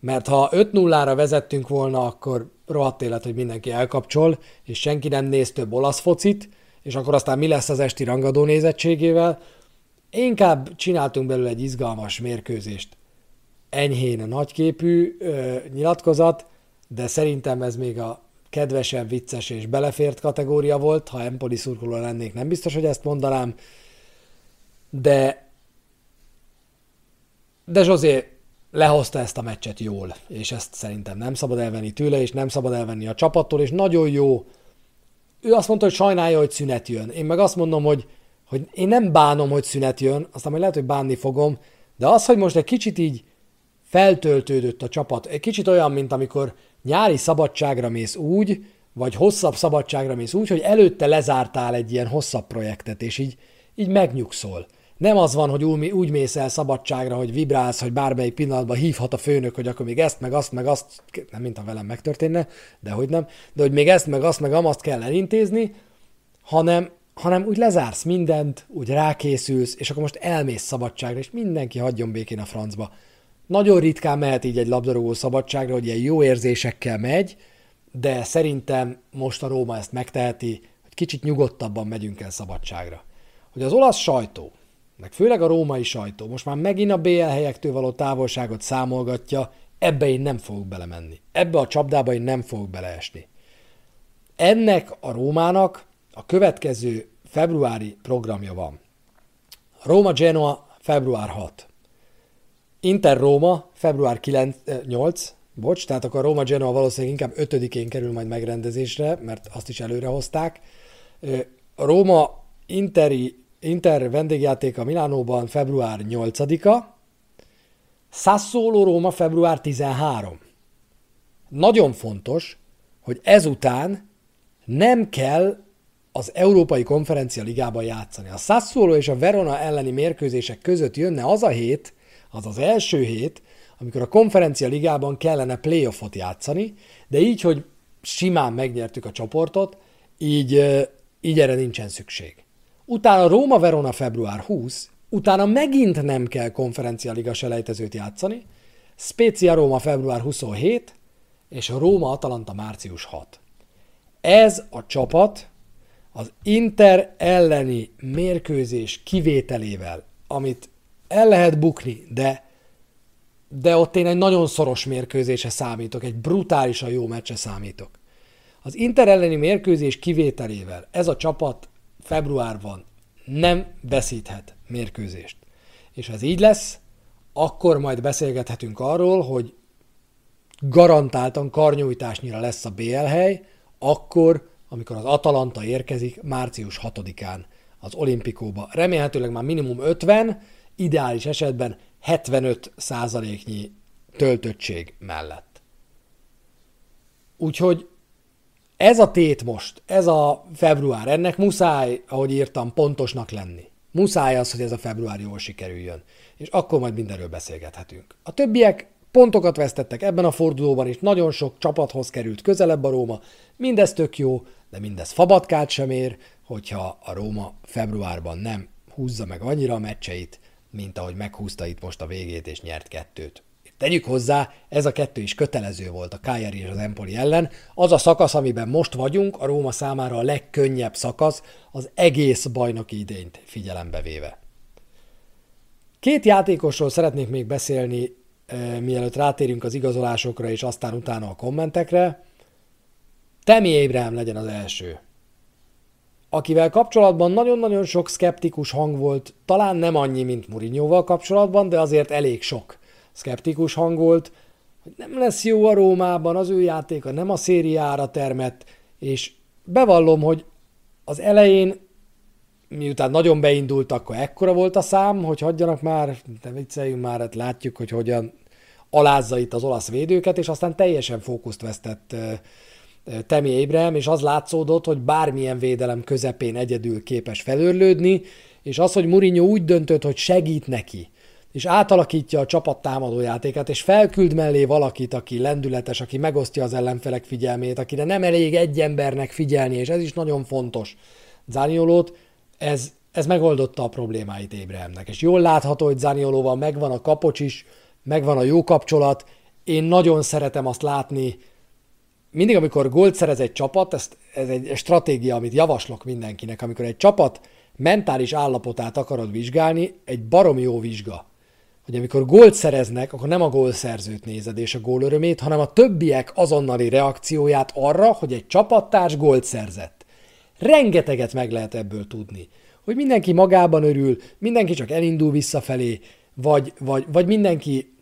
Mert ha 5-0-ra vezettünk volna, akkor rohadt élet, hogy mindenki elkapcsol, és senki nem néz több olasz focit, és akkor aztán mi lesz az esti rangadó nézettségével, Inkább csináltunk belőle egy izgalmas mérkőzést. Enyhén nagyképű ö, nyilatkozat, de szerintem ez még a kedvesebb, vicces és belefért kategória volt. Ha Empoli szurkoló lennék, nem biztos, hogy ezt mondanám. De de José lehozta ezt a meccset jól, és ezt szerintem nem szabad elvenni tőle, és nem szabad elvenni a csapattól, és nagyon jó. Ő azt mondta, hogy sajnálja, hogy szünet jön. Én meg azt mondom, hogy hogy én nem bánom, hogy szünet jön, aztán majd lehet, hogy bánni fogom, de az, hogy most egy kicsit így feltöltődött a csapat, egy kicsit olyan, mint amikor nyári szabadságra mész úgy, vagy hosszabb szabadságra mész úgy, hogy előtte lezártál egy ilyen hosszabb projektet, és így, így megnyugszol. Nem az van, hogy úgy, úgy mész el szabadságra, hogy vibrálsz, hogy bármelyik pillanatban hívhat a főnök, hogy akkor még ezt, meg azt, meg azt, nem mint a velem megtörténne, de hogy nem, de hogy még ezt, meg azt, meg amazt kell elintézni, hanem hanem úgy lezársz mindent, úgy rákészülsz, és akkor most elmész szabadságra, és mindenki hagyjon békén a francba. Nagyon ritkán mehet így egy labdarúgó szabadságra, hogy ilyen jó érzésekkel megy, de szerintem most a Róma ezt megteheti, hogy kicsit nyugodtabban megyünk el szabadságra. Hogy az olasz sajtó, meg főleg a római sajtó most már megint a BL helyektől való távolságot számolgatja, ebbe én nem fogok belemenni. Ebbe a csapdába én nem fogok beleesni. Ennek a Rómának a következő februári programja van. Róma Genoa február 6. Inter Róma, február 9, 8, bocs, tehát akkor a Róma Genoa valószínűleg inkább 5-én kerül majd megrendezésre, mert azt is előre hozták. A Róma Interi, Inter vendégjátéka Milánóban február 8-a, Sassuolo Róma február 13. Nagyon fontos, hogy ezután nem kell az Európai Konferencia Ligában játszani. A Sassuolo és a Verona elleni mérkőzések között jönne az a hét, az az első hét, amikor a konferencia ligában kellene playoffot játszani, de így, hogy simán megnyertük a csoportot, így, így erre nincsen szükség. Utána Róma-Verona február 20, utána megint nem kell konferencia liga selejtezőt játszani, Spezia Róma február 27, és a Róma-Atalanta március 6. Ez a csapat az Inter elleni mérkőzés kivételével, amit el lehet bukni, de, de ott én egy nagyon szoros mérkőzése számítok, egy brutálisan jó meccse számítok. Az Inter elleni mérkőzés kivételével ez a csapat februárban nem veszíthet mérkőzést. És ha ez így lesz, akkor majd beszélgethetünk arról, hogy garantáltan karnyújtásnyira lesz a BL hely, akkor, amikor az Atalanta érkezik március 6-án az olimpikóba. Remélhetőleg már minimum 50, ideális esetben 75 százaléknyi töltöttség mellett. Úgyhogy ez a tét most, ez a február, ennek muszáj, ahogy írtam, pontosnak lenni. Muszáj az, hogy ez a február jól sikerüljön, és akkor majd mindenről beszélgethetünk. A többiek pontokat vesztettek ebben a fordulóban is, nagyon sok csapathoz került közelebb a Róma, mindez tök jó, de mindez fabatkát sem ér, hogyha a Róma februárban nem húzza meg annyira a meccseit, mint ahogy meghúzta itt most a végét és nyert kettőt. Tegyük hozzá, ez a kettő is kötelező volt a Cagliari és az Empoli ellen. Az a szakasz, amiben most vagyunk, a Róma számára a legkönnyebb szakasz, az egész bajnoki idényt figyelembe véve. Két játékosról szeretnék még beszélni, eh, mielőtt rátérünk az igazolásokra, és aztán utána a kommentekre. Temi Ébrahim legyen az első. Akivel kapcsolatban nagyon-nagyon sok szkeptikus hang volt, talán nem annyi, mint Murinyóval kapcsolatban, de azért elég sok szkeptikus hang volt, hogy nem lesz jó a Rómában, az ő játéka nem a szériára termett, és bevallom, hogy az elején, miután nagyon beindultak, akkor ekkora volt a szám, hogy hagyjanak már, de vicceljünk már, hát látjuk, hogy hogyan alázza itt az olasz védőket, és aztán teljesen fókuszt vesztett Temi Ébrem, és az látszódott, hogy bármilyen védelem közepén egyedül képes felőrlődni, és az, hogy Mourinho úgy döntött, hogy segít neki, és átalakítja a csapat támadójátékát, és felküld mellé valakit, aki lendületes, aki megosztja az ellenfelek figyelmét, akire nem elég egy embernek figyelni, és ez is nagyon fontos. Zaniolót, ez, ez megoldotta a problémáit Ébrehemnek, és jól látható, hogy Zaniolóval megvan a kapocs is, megvan a jó kapcsolat, én nagyon szeretem azt látni, mindig, amikor gólt szerez egy csapat, ezt, ez egy stratégia, amit javaslok mindenkinek, amikor egy csapat mentális állapotát akarod vizsgálni, egy barom jó vizsga. Hogy amikor gólt szereznek, akkor nem a gólszerzőt nézed és a gól örömét, hanem a többiek azonnali reakcióját arra, hogy egy csapattárs gólt szerzett. Rengeteget meg lehet ebből tudni. Hogy mindenki magában örül, mindenki csak elindul visszafelé, vagy, vagy, vagy mindenki,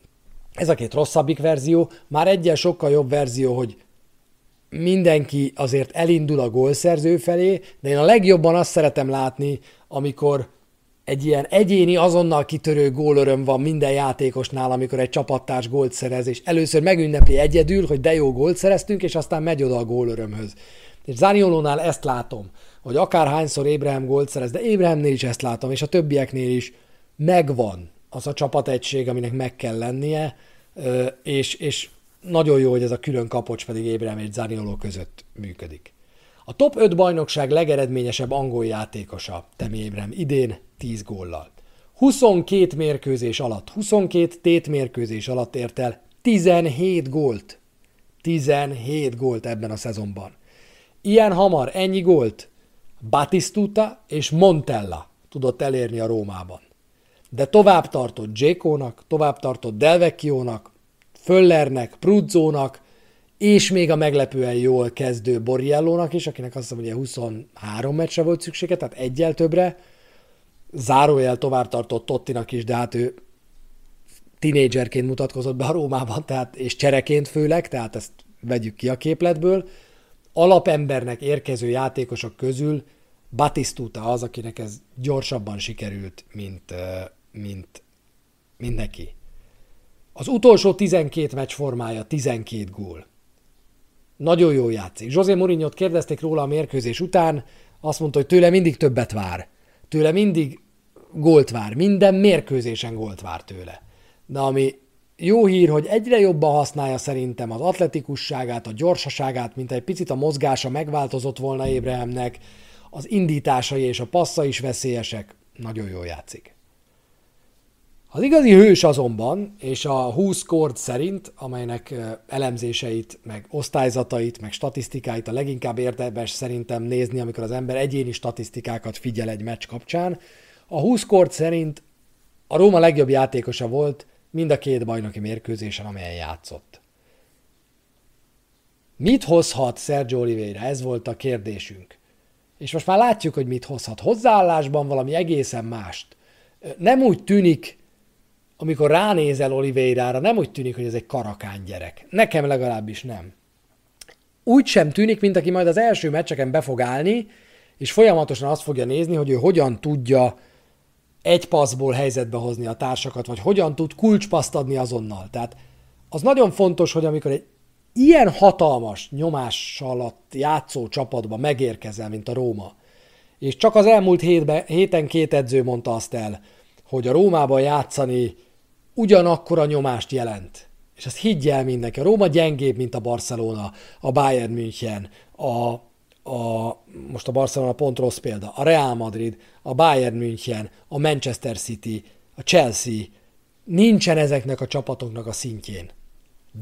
ez a két rosszabbik verzió, már egyen sokkal jobb verzió, hogy mindenki azért elindul a gólszerző felé, de én a legjobban azt szeretem látni, amikor egy ilyen egyéni, azonnal kitörő gólöröm van minden játékosnál, amikor egy csapattárs gólt szerez, és először megünnepli egyedül, hogy de jó gólt szereztünk, és aztán megy oda a gólörömhöz. És Zaniolónál ezt látom, hogy akárhányszor Ébrahim gólt szerez, de Ébrahimnél is ezt látom, és a többieknél is megvan az a csapategység, aminek meg kell lennie, és, és nagyon jó, hogy ez a külön kapocs pedig Ébrahim és Zanioló között működik. A top 5 bajnokság legeredményesebb angol játékosa Temi Ébrahim idén 10 góllal. 22 mérkőzés alatt, 22 tétmérkőzés alatt ért el 17 gólt. 17 gólt ebben a szezonban. Ilyen hamar ennyi gólt Batistuta és Montella tudott elérni a Rómában. De tovább tartott Jékónak, tovább tartott Delvecchionak, Föllernek, Prudzónak, és még a meglepően jól kezdő Borriellónak is, akinek azt hiszem, hogy 23 meccsre volt szüksége, tehát egyel többre. Zárójel tovább tartott Tottinak is, de hát ő tinédzserként mutatkozott be a Rómában, tehát, és csereként főleg, tehát ezt vegyük ki a képletből. Alapembernek érkező játékosok közül Batistuta az, akinek ez gyorsabban sikerült, mint, mint, mint neki. Az utolsó 12 meccs formája 12 gól. Nagyon jó játszik. José mourinho kérdezték róla a mérkőzés után, azt mondta, hogy tőle mindig többet vár. Tőle mindig gólt vár. Minden mérkőzésen gólt vár tőle. De ami jó hír, hogy egyre jobban használja szerintem az atletikusságát, a gyorsaságát, mint egy picit a mozgása megváltozott volna Ébrahemnek, az indításai és a passza is veszélyesek, nagyon jól játszik. Az igazi hős azonban, és a 20 kord szerint, amelynek elemzéseit, meg osztályzatait, meg statisztikáit a leginkább érdemes szerintem nézni, amikor az ember egyéni statisztikákat figyel egy meccs kapcsán, a 20 kord szerint a Róma legjobb játékosa volt mind a két bajnoki mérkőzésen, amelyen játszott. Mit hozhat Sergio Oliveira? Ez volt a kérdésünk. És most már látjuk, hogy mit hozhat. Hozzáállásban valami egészen mást. Nem úgy tűnik, amikor ránézel Oliveira-ra, nem úgy tűnik, hogy ez egy karakán gyerek. Nekem legalábbis nem. Úgy sem tűnik, mint aki majd az első meccseken be fog állni, és folyamatosan azt fogja nézni, hogy ő hogyan tudja egy passzból helyzetbe hozni a társakat, vagy hogyan tud kulcspaszt adni azonnal. Tehát az nagyon fontos, hogy amikor egy ilyen hatalmas nyomás alatt játszó csapatba megérkezel, mint a Róma, és csak az elmúlt hétben, héten két edző mondta azt el, hogy a Rómában játszani ugyanakkor a nyomást jelent. És ezt higgyel mindenki. A Róma gyengébb, mint a Barcelona, a Bayern München, a, a, most a Barcelona pont rossz példa, a Real Madrid, a Bayern München, a Manchester City, a Chelsea, nincsen ezeknek a csapatoknak a szintjén.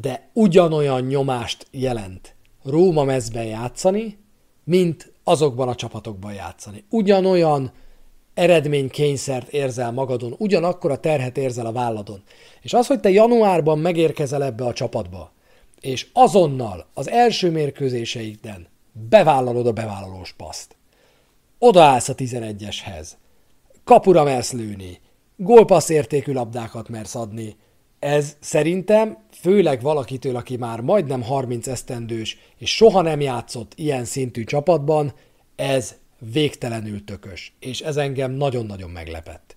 De ugyanolyan nyomást jelent Róma mezben játszani, mint azokban a csapatokban játszani. Ugyanolyan eredménykényszert érzel magadon, ugyanakkor a terhet érzel a válladon. És az, hogy te januárban megérkezel ebbe a csapatba, és azonnal az első mérkőzéseikben bevállalod a bevállalós paszt. Odaállsz a 11-eshez, kapura mersz lőni, gólpassz értékű labdákat mersz adni. Ez szerintem, főleg valakitől, aki már majdnem 30 esztendős, és soha nem játszott ilyen szintű csapatban, ez végtelenül tökös, és ez engem nagyon-nagyon meglepett.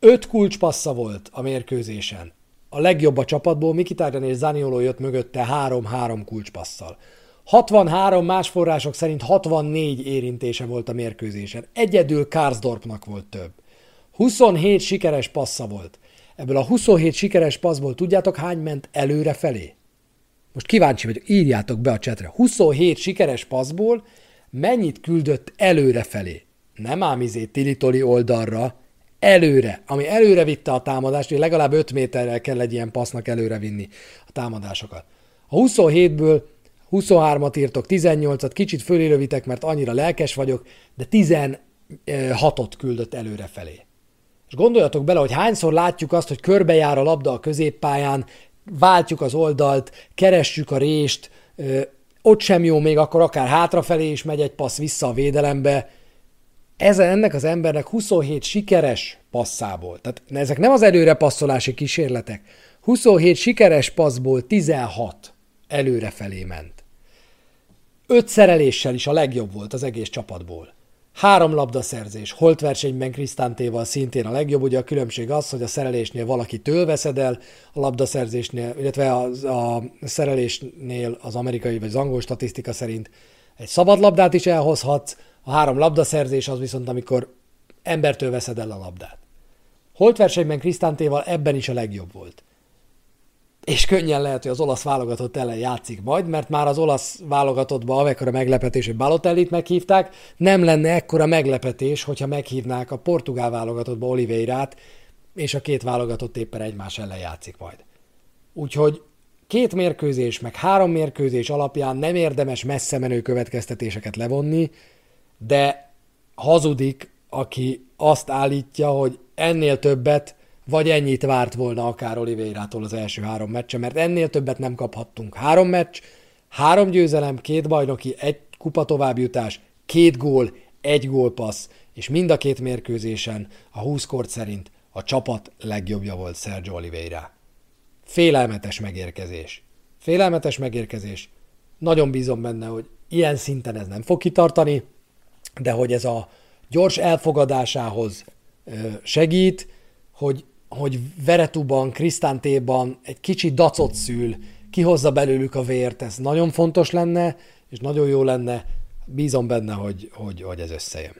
Öt kulcspassza volt a mérkőzésen. A legjobb a csapatból Mikitárjan és Zanioló jött mögötte 3-3 kulcspasszal. 63 más források szerint 64 érintése volt a mérkőzésen. Egyedül Karsdorpnak volt több. 27 sikeres passza volt. Ebből a 27 sikeres passzból tudjátok hány ment előre felé? Most kíváncsi vagyok, írjátok be a csetre. 27 sikeres passzból mennyit küldött előre felé. Nem ám izé tilitoli oldalra, előre, ami előre vitte a támadást, hogy legalább 5 méterrel kell egy ilyen passznak előre vinni a támadásokat. A 27-ből 23-at írtok, 18-at, kicsit fölé mert annyira lelkes vagyok, de 16-ot küldött előre felé. És gondoljatok bele, hogy hányszor látjuk azt, hogy körbejár a labda a középpályán, váltjuk az oldalt, keressük a rést, ott sem jó még, akkor akár hátrafelé is megy egy passz vissza a védelembe. Ez ennek az embernek 27 sikeres passzából, tehát ezek nem az előre passzolási kísérletek, 27 sikeres passzból 16 előre felé ment. Öt szereléssel is a legjobb volt az egész csapatból. Három labdaszerzés, holt versenyben Krisztántéval szintén a legjobb, ugye a különbség az, hogy a szerelésnél valaki veszed el, a labdaszerzésnél, illetve a, a szerelésnél az amerikai vagy az angol statisztika szerint egy szabad labdát is elhozhatsz, a három labdaszerzés az viszont, amikor embertől veszed el a labdát. Holt versenyben Krisztántéval ebben is a legjobb volt és könnyen lehet, hogy az olasz válogatott ellen játszik majd, mert már az olasz válogatottban amekkora meglepetés, hogy Balotellit meghívták, nem lenne ekkora meglepetés, hogyha meghívnák a portugál válogatottba Oliveirát, és a két válogatott éppen egymás ellen játszik majd. Úgyhogy két mérkőzés, meg három mérkőzés alapján nem érdemes messze menő következtetéseket levonni, de hazudik, aki azt állítja, hogy ennél többet vagy ennyit várt volna akár Oliveirától az első három meccse, mert ennél többet nem kaphattunk. Három meccs, három győzelem, két bajnoki, egy kupa továbbjutás, két gól, egy gólpassz, és mind a két mérkőzésen a 20 kort szerint a csapat legjobbja volt Sergio Oliveira. Félelmetes megérkezés. Félelmetes megérkezés. Nagyon bízom benne, hogy ilyen szinten ez nem fog kitartani, de hogy ez a gyors elfogadásához segít, hogy, hogy Veretuban, Krisztántéban egy kicsi dacot szül, kihozza belőlük a vért, ez nagyon fontos lenne, és nagyon jó lenne, bízom benne, hogy, hogy, hogy ez összejön.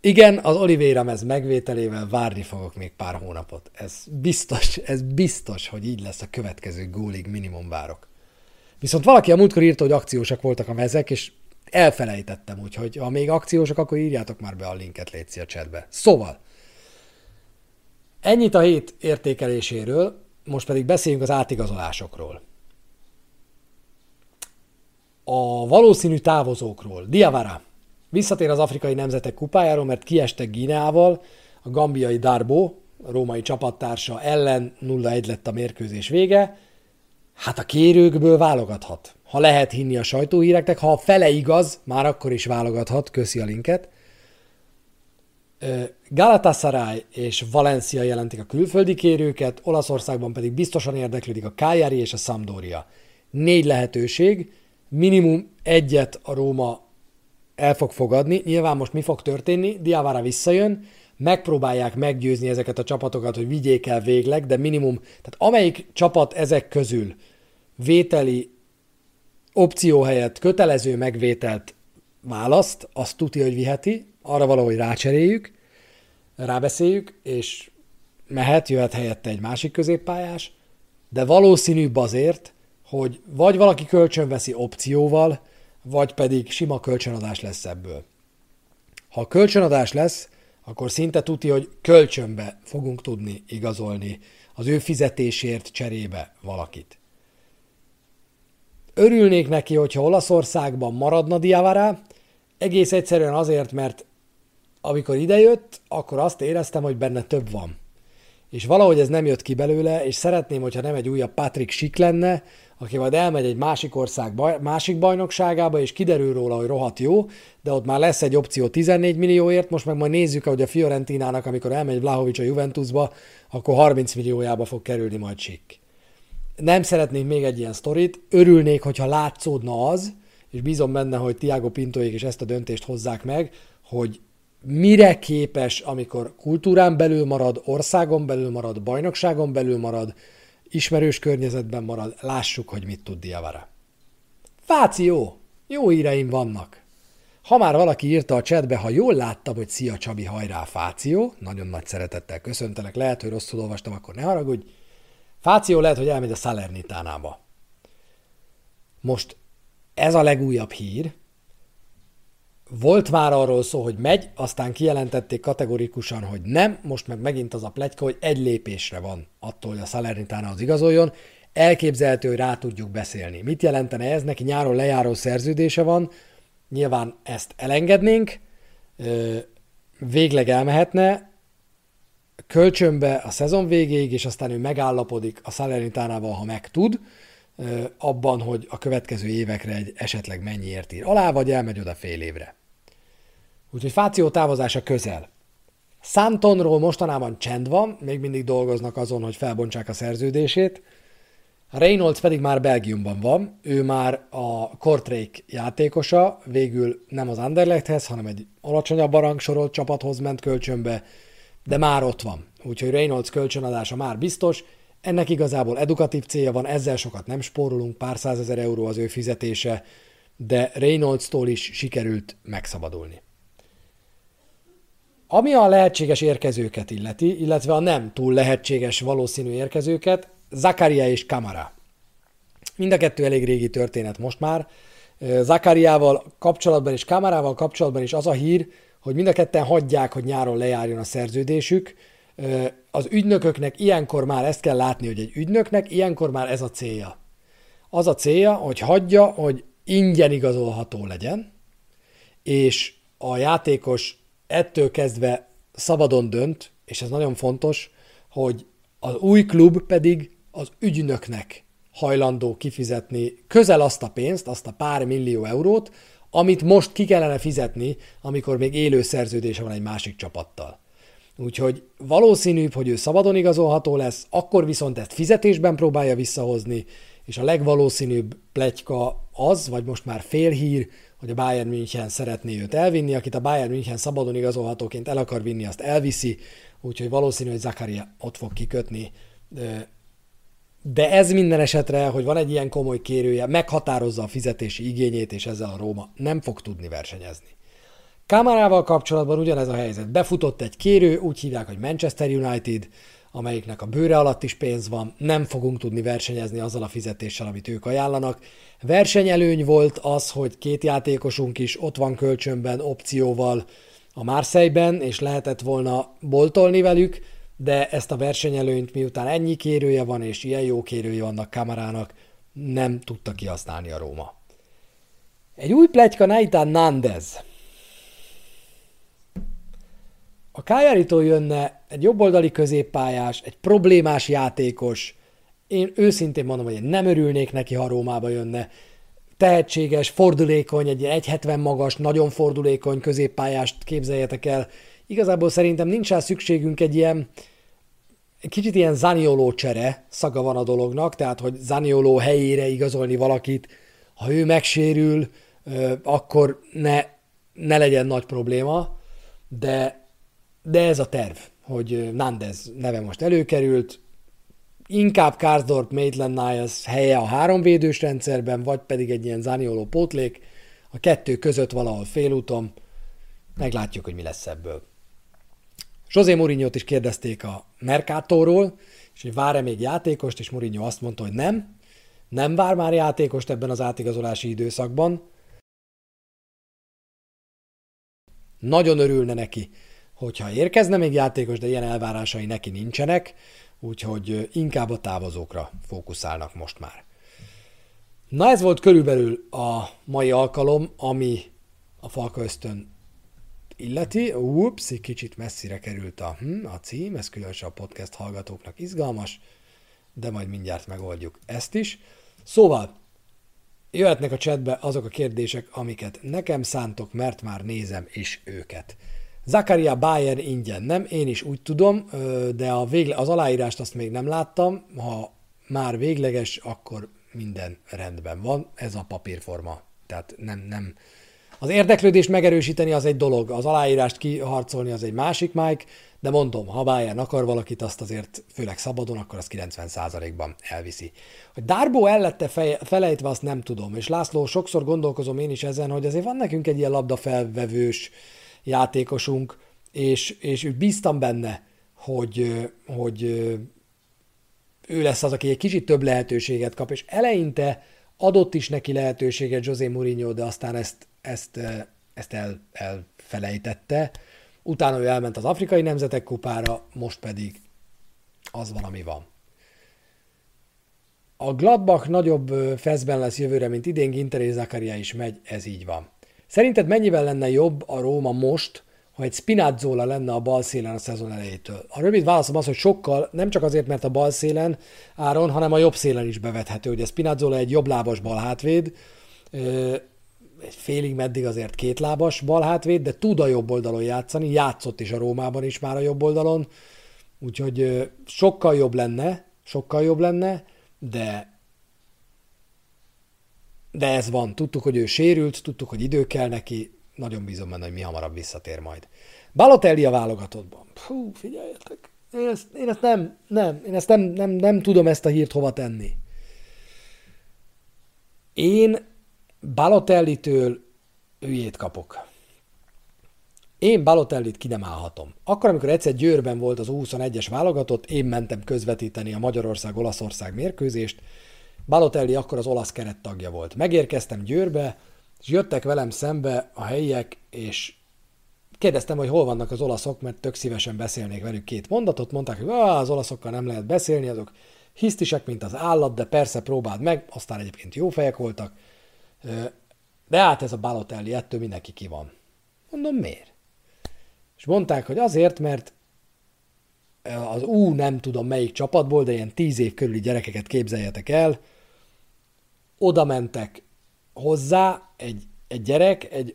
Igen, az Oliveira ez megvételével várni fogok még pár hónapot. Ez biztos, ez biztos, hogy így lesz a következő gólig minimum várok. Viszont valaki a múltkor írta, hogy akciósak voltak a mezek, és elfelejtettem, úgyhogy ha még akciósak, akkor írjátok már be a linket, létszi a chatbe. Szóval, ennyit a hét értékeléséről, most pedig beszéljünk az átigazolásokról. A valószínű távozókról. Diavara visszatér az afrikai nemzetek kupájáról, mert kiestek Gineával, a gambiai Darbo, a római csapattársa ellen 0-1 lett a mérkőzés vége. Hát a kérőkből válogathat. Ha lehet hinni a sajtóhíreknek, ha a fele igaz, már akkor is válogathat, köszi a linket. Galatasaray és Valencia jelentik a külföldi kérőket, Olaszországban pedig biztosan érdeklődik a Cagliari és a Sampdoria. Négy lehetőség, minimum egyet a Róma el fog fogadni. Nyilván most mi fog történni? Diavara visszajön, megpróbálják meggyőzni ezeket a csapatokat, hogy vigyék el végleg, de minimum, tehát amelyik csapat ezek közül vételi opció helyett kötelező megvételt választ, azt tudja, hogy viheti, arra valahogy rácseréljük, rábeszéljük, és mehet, jöhet helyette egy másik középpályás, de valószínűbb azért, hogy vagy valaki kölcsön veszi opcióval, vagy pedig sima kölcsönadás lesz ebből. Ha kölcsönadás lesz, akkor szinte tuti, hogy kölcsönbe fogunk tudni igazolni az ő fizetésért cserébe valakit. Örülnék neki, hogyha Olaszországban maradna Diavara, egész egyszerűen azért, mert amikor idejött, akkor azt éreztem, hogy benne több van. És valahogy ez nem jött ki belőle, és szeretném, hogyha nem egy újabb Patrick Schick lenne, aki majd elmegy egy másik ország baj, másik bajnokságába, és kiderül róla, hogy rohadt jó, de ott már lesz egy opció 14 millióért, most meg majd nézzük, hogy a Fiorentinának, amikor elmegy Vlahovics a Juventusba, akkor 30 milliójába fog kerülni majd Schick. Nem szeretnék még egy ilyen sztorit, örülnék, hogyha látszódna az, és bízom benne, hogy Tiago Pintoék is ezt a döntést hozzák meg, hogy mire képes, amikor kultúrán belül marad, országon belül marad, bajnokságon belül marad, ismerős környezetben marad, lássuk, hogy mit tud Diavara. Fáció! Jó híreim vannak. Ha már valaki írta a chatbe, ha jól láttam, hogy szia Csabi, hajrá, Fáció, nagyon nagy szeretettel köszöntelek, lehet, hogy rosszul olvastam, akkor ne haragudj. Fáció lehet, hogy elmegy a Salernitánába. Most ez a legújabb hír, volt már arról szó, hogy megy, aztán kijelentették kategorikusan, hogy nem, most meg megint az a plegyka, hogy egy lépésre van attól, hogy a Salernitana az igazoljon, elképzelhető, hogy rá tudjuk beszélni. Mit jelentene ez? Neki nyáron lejáró szerződése van, nyilván ezt elengednénk, végleg elmehetne, kölcsönbe a szezon végéig, és aztán ő megállapodik a Salernitánával, ha meg tud, abban, hogy a következő évekre egy esetleg mennyiért ír alá, vagy elmegy oda fél évre. Úgyhogy Fáció távozása közel. Santonról mostanában csend van, még mindig dolgoznak azon, hogy felbontsák a szerződését. Reynolds pedig már Belgiumban van, ő már a Kortrake játékosa, végül nem az Anderlechthez, hanem egy alacsonyabb rangsorolt csapathoz ment kölcsönbe, de már ott van. Úgyhogy Reynolds kölcsönadása már biztos, ennek igazából edukatív célja van, ezzel sokat nem spórolunk, pár százezer euró az ő fizetése, de Reynolds-tól is sikerült megszabadulni. Ami a lehetséges érkezőket illeti, illetve a nem túl lehetséges valószínű érkezőket, Zakaria és Kamara. Mind a kettő elég régi történet most már. Zakariával kapcsolatban és Kamarával kapcsolatban is az a hír, hogy mind a ketten hagyják, hogy nyáron lejárjon a szerződésük, az ügynököknek ilyenkor már ezt kell látni, hogy egy ügynöknek ilyenkor már ez a célja. Az a célja, hogy hagyja, hogy ingyen igazolható legyen, és a játékos ettől kezdve szabadon dönt, és ez nagyon fontos, hogy az új klub pedig az ügynöknek hajlandó kifizetni közel azt a pénzt, azt a pár millió eurót, amit most ki kellene fizetni, amikor még élő szerződése van egy másik csapattal. Úgyhogy valószínűbb, hogy ő szabadon igazolható lesz, akkor viszont ezt fizetésben próbálja visszahozni, és a legvalószínűbb pletyka az, vagy most már félhír, hogy a Bayern München szeretné őt elvinni, akit a Bayern München szabadon igazolhatóként el akar vinni, azt elviszi, úgyhogy valószínű, hogy Zakaria ott fog kikötni. De ez minden esetre, hogy van egy ilyen komoly kérője, meghatározza a fizetési igényét, és ezzel a Róma nem fog tudni versenyezni. Kamarával kapcsolatban ugyanez a helyzet. Befutott egy kérő, úgy hívják, hogy Manchester United, amelyiknek a bőre alatt is pénz van, nem fogunk tudni versenyezni azzal a fizetéssel, amit ők ajánlanak. Versenyelőny volt az, hogy két játékosunk is ott van kölcsönben, opcióval a Marseille-ben, és lehetett volna boltolni velük, de ezt a versenyelőnyt miután ennyi kérője van, és ilyen jó kérője vannak Kamarának, nem tudta kihasználni a Róma. Egy új pletyka Naitán Nandez. A Kájáritól jönne egy jobboldali középpályás, egy problémás játékos. Én őszintén mondom, hogy én nem örülnék neki, ha Rómába jönne. Tehetséges, fordulékony, egy 1,70 magas, nagyon fordulékony középpályást képzeljetek el. Igazából szerintem nincs rá szükségünk egy ilyen, egy kicsit ilyen Zanioló csere szaga van a dolognak, tehát hogy Zanioló helyére igazolni valakit, ha ő megsérül, akkor ne, ne legyen nagy probléma, de de ez a terv, hogy Nandez neve most előkerült, inkább Karsdorp, Maitland Niles helye a három védős rendszerben, vagy pedig egy ilyen Zanioló pótlék, a kettő között valahol félúton, meglátjuk, hogy mi lesz ebből. José mourinho is kérdezték a Mercatóról, és hogy vár-e még játékost, és Mourinho azt mondta, hogy nem, nem vár már játékost ebben az átigazolási időszakban. Nagyon örülne neki, hogyha érkezne még játékos, de ilyen elvárásai neki nincsenek, úgyhogy inkább a távozókra fókuszálnak most már. Na ez volt körülbelül a mai alkalom, ami a Falka Ösztön illeti. Ups, egy kicsit messzire került a, hm, a cím, ez különösen a podcast hallgatóknak izgalmas, de majd mindjárt megoldjuk ezt is. Szóval, jöhetnek a chatbe azok a kérdések, amiket nekem szántok, mert már nézem is őket. Zakaria Bayer ingyen, nem? Én is úgy tudom, de a végle, az aláírást azt még nem láttam. Ha már végleges, akkor minden rendben van. Ez a papírforma. Tehát nem, nem. Az érdeklődést megerősíteni az egy dolog, az aláírást kiharcolni az egy másik, Mike, de mondom, ha Bayern akar valakit, azt azért főleg szabadon, akkor az 90%-ban elviszi. Hogy Darbo el lette felejtve, azt nem tudom, és László, sokszor gondolkozom én is ezen, hogy azért van nekünk egy ilyen labda felvevős, játékosunk, és, és úgy bíztam benne, hogy, hogy ő lesz az, aki egy kicsit több lehetőséget kap, és eleinte adott is neki lehetőséget José Mourinho, de aztán ezt, ezt, ezt el, elfelejtette. Utána ő elment az Afrikai Nemzetek Kupára, most pedig az van, ami van. A Gladbach nagyobb feszben lesz jövőre, mint idén, Ginter és Zakaria is megy, ez így van. Szerinted mennyivel lenne jobb a Róma most, ha egy Spinazzola lenne a bal szélen a szezon elejétől? A rövid válaszom az, hogy sokkal, nem csak azért, mert a bal szélen Áron, hanem a jobb szélen is bevethető. Ugye Spinazzola egy jobb lábas bal hátvéd, egy félig meddig azért két lábas bal hátvéd, de tud a jobb oldalon játszani, játszott is a Rómában is már a jobb oldalon, úgyhogy sokkal jobb lenne, sokkal jobb lenne, de de ez van. Tudtuk, hogy ő sérült, tudtuk, hogy idő kell neki, nagyon bízom benne, hogy mi hamarabb visszatér majd. Balotelli a válogatottban. Hú, figyeljetek. Én ezt, én ezt nem, nem, én ezt nem, nem, nem tudom ezt a hírt hova tenni. Én Balotellitől ügyét kapok. Én Balotellit ki nem állhatom. Akkor, amikor egyszer Győrben volt az 21-es válogatott, én mentem közvetíteni a Magyarország-Olaszország mérkőzést, Balotelli akkor az olasz keret tagja volt. Megérkeztem Győrbe, és jöttek velem szembe a helyiek, és kérdeztem, hogy hol vannak az olaszok, mert tök szívesen beszélnék velük két mondatot. Mondták, hogy az olaszokkal nem lehet beszélni, azok hisztisek, mint az állat, de persze próbáld meg, aztán egyébként jó fejek voltak. De hát ez a Balotelli, ettől mindenki ki van. Mondom, miért? És mondták, hogy azért, mert az ú, nem tudom melyik csapatból, de ilyen tíz év körüli gyerekeket képzeljetek el, oda mentek hozzá egy, egy gyerek, egy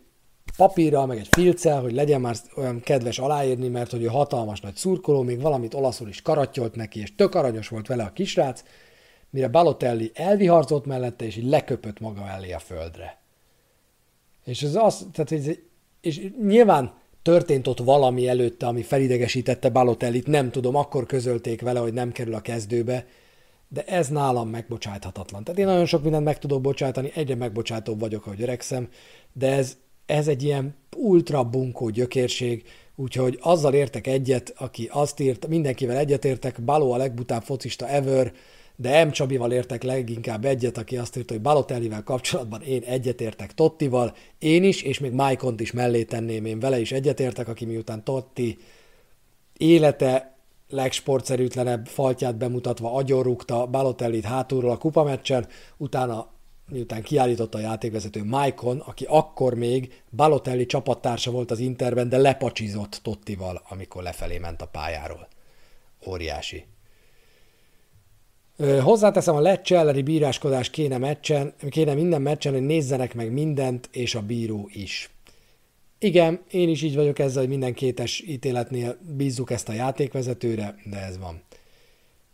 papírral, meg egy filccel, hogy legyen már olyan kedves aláírni, mert hogy ő hatalmas nagy szurkoló, még valamit olaszul is karatyolt neki, és tök aranyos volt vele a kisrác, mire Balotelli elviharzott mellette, és így leköpött maga elé a földre. És ez az, tehát ez, és nyilván történt ott valami előtte, ami felidegesítette Balotellit, nem tudom, akkor közölték vele, hogy nem kerül a kezdőbe, de ez nálam megbocsáthatatlan. Tehát én nagyon sok mindent meg tudok bocsátani, egyre megbocsátóbb vagyok, ahogy öregszem, de ez, ez egy ilyen ultra bunkó gyökérség, úgyhogy azzal értek egyet, aki azt írt, mindenkivel egyetértek, Baló a legbutább focista ever, de M. Csabival értek leginkább egyet, aki azt írta, hogy Balotellivel kapcsolatban én egyetértek Tottival, én is, és még Maikont is mellé tenném, én vele is egyetértek, aki miután Totti élete legsportszerűtlenebb faltját bemutatva agyorrúgta Balotellit hátulról a kupameccsen, utána miután kiállította a játékvezető Maikon, aki akkor még Balotelli csapattársa volt az Interben, de lepacsizott Tottival, amikor lefelé ment a pályáról. Óriási. Hozzáteszem, a Lecce elleni bíráskodás kéne, meccsen, kéne minden meccsen, hogy nézzenek meg mindent, és a bíró is. Igen, én is így vagyok ezzel, hogy minden kétes ítéletnél bízzuk ezt a játékvezetőre, de ez van.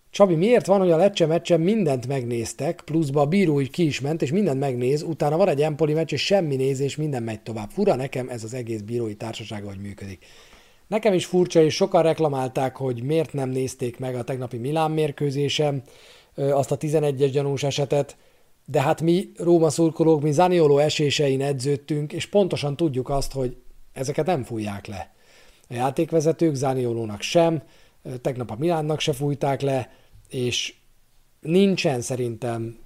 Csabi, miért van, hogy a Lecce meccsen mindent megnéztek, pluszba a bíró így ki is ment, és mindent megnéz, utána van egy Empoli meccs, és semmi nézés, minden megy tovább. Fura nekem ez az egész bírói társaság, hogy működik. Nekem is furcsa, és sokan reklamálták, hogy miért nem nézték meg a tegnapi Milán mérkőzésem, azt a 11-es gyanús esetet, de hát mi Róma szurkolók, mi Zanioló esésein edződtünk, és pontosan tudjuk azt, hogy ezeket nem fújják le. A játékvezetők Zaniolónak sem, tegnap a Milánnak se fújták le, és nincsen szerintem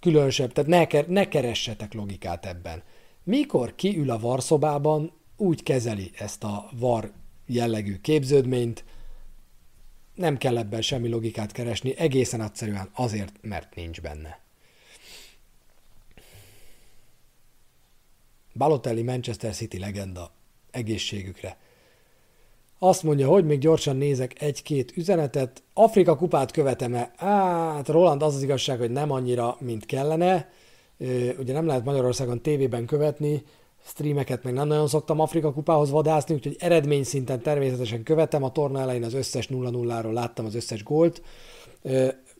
különösebb, tehát ne, ne keressetek logikát ebben. Mikor kiül a varszobában, úgy kezeli ezt a var jellegű képződményt, nem kell ebben semmi logikát keresni, egészen egyszerűen azért, mert nincs benne. Balotelli Manchester City legenda egészségükre. Azt mondja, hogy még gyorsan nézek egy-két üzenetet. Afrika kupát követem-e? Hát Roland az az igazság, hogy nem annyira, mint kellene. Ugye nem lehet Magyarországon tévében követni, streameket meg nem nagyon szoktam Afrika kupához vadászni, úgyhogy eredmény szinten természetesen követem. A torna elején az összes 0-0-ról láttam az összes gólt.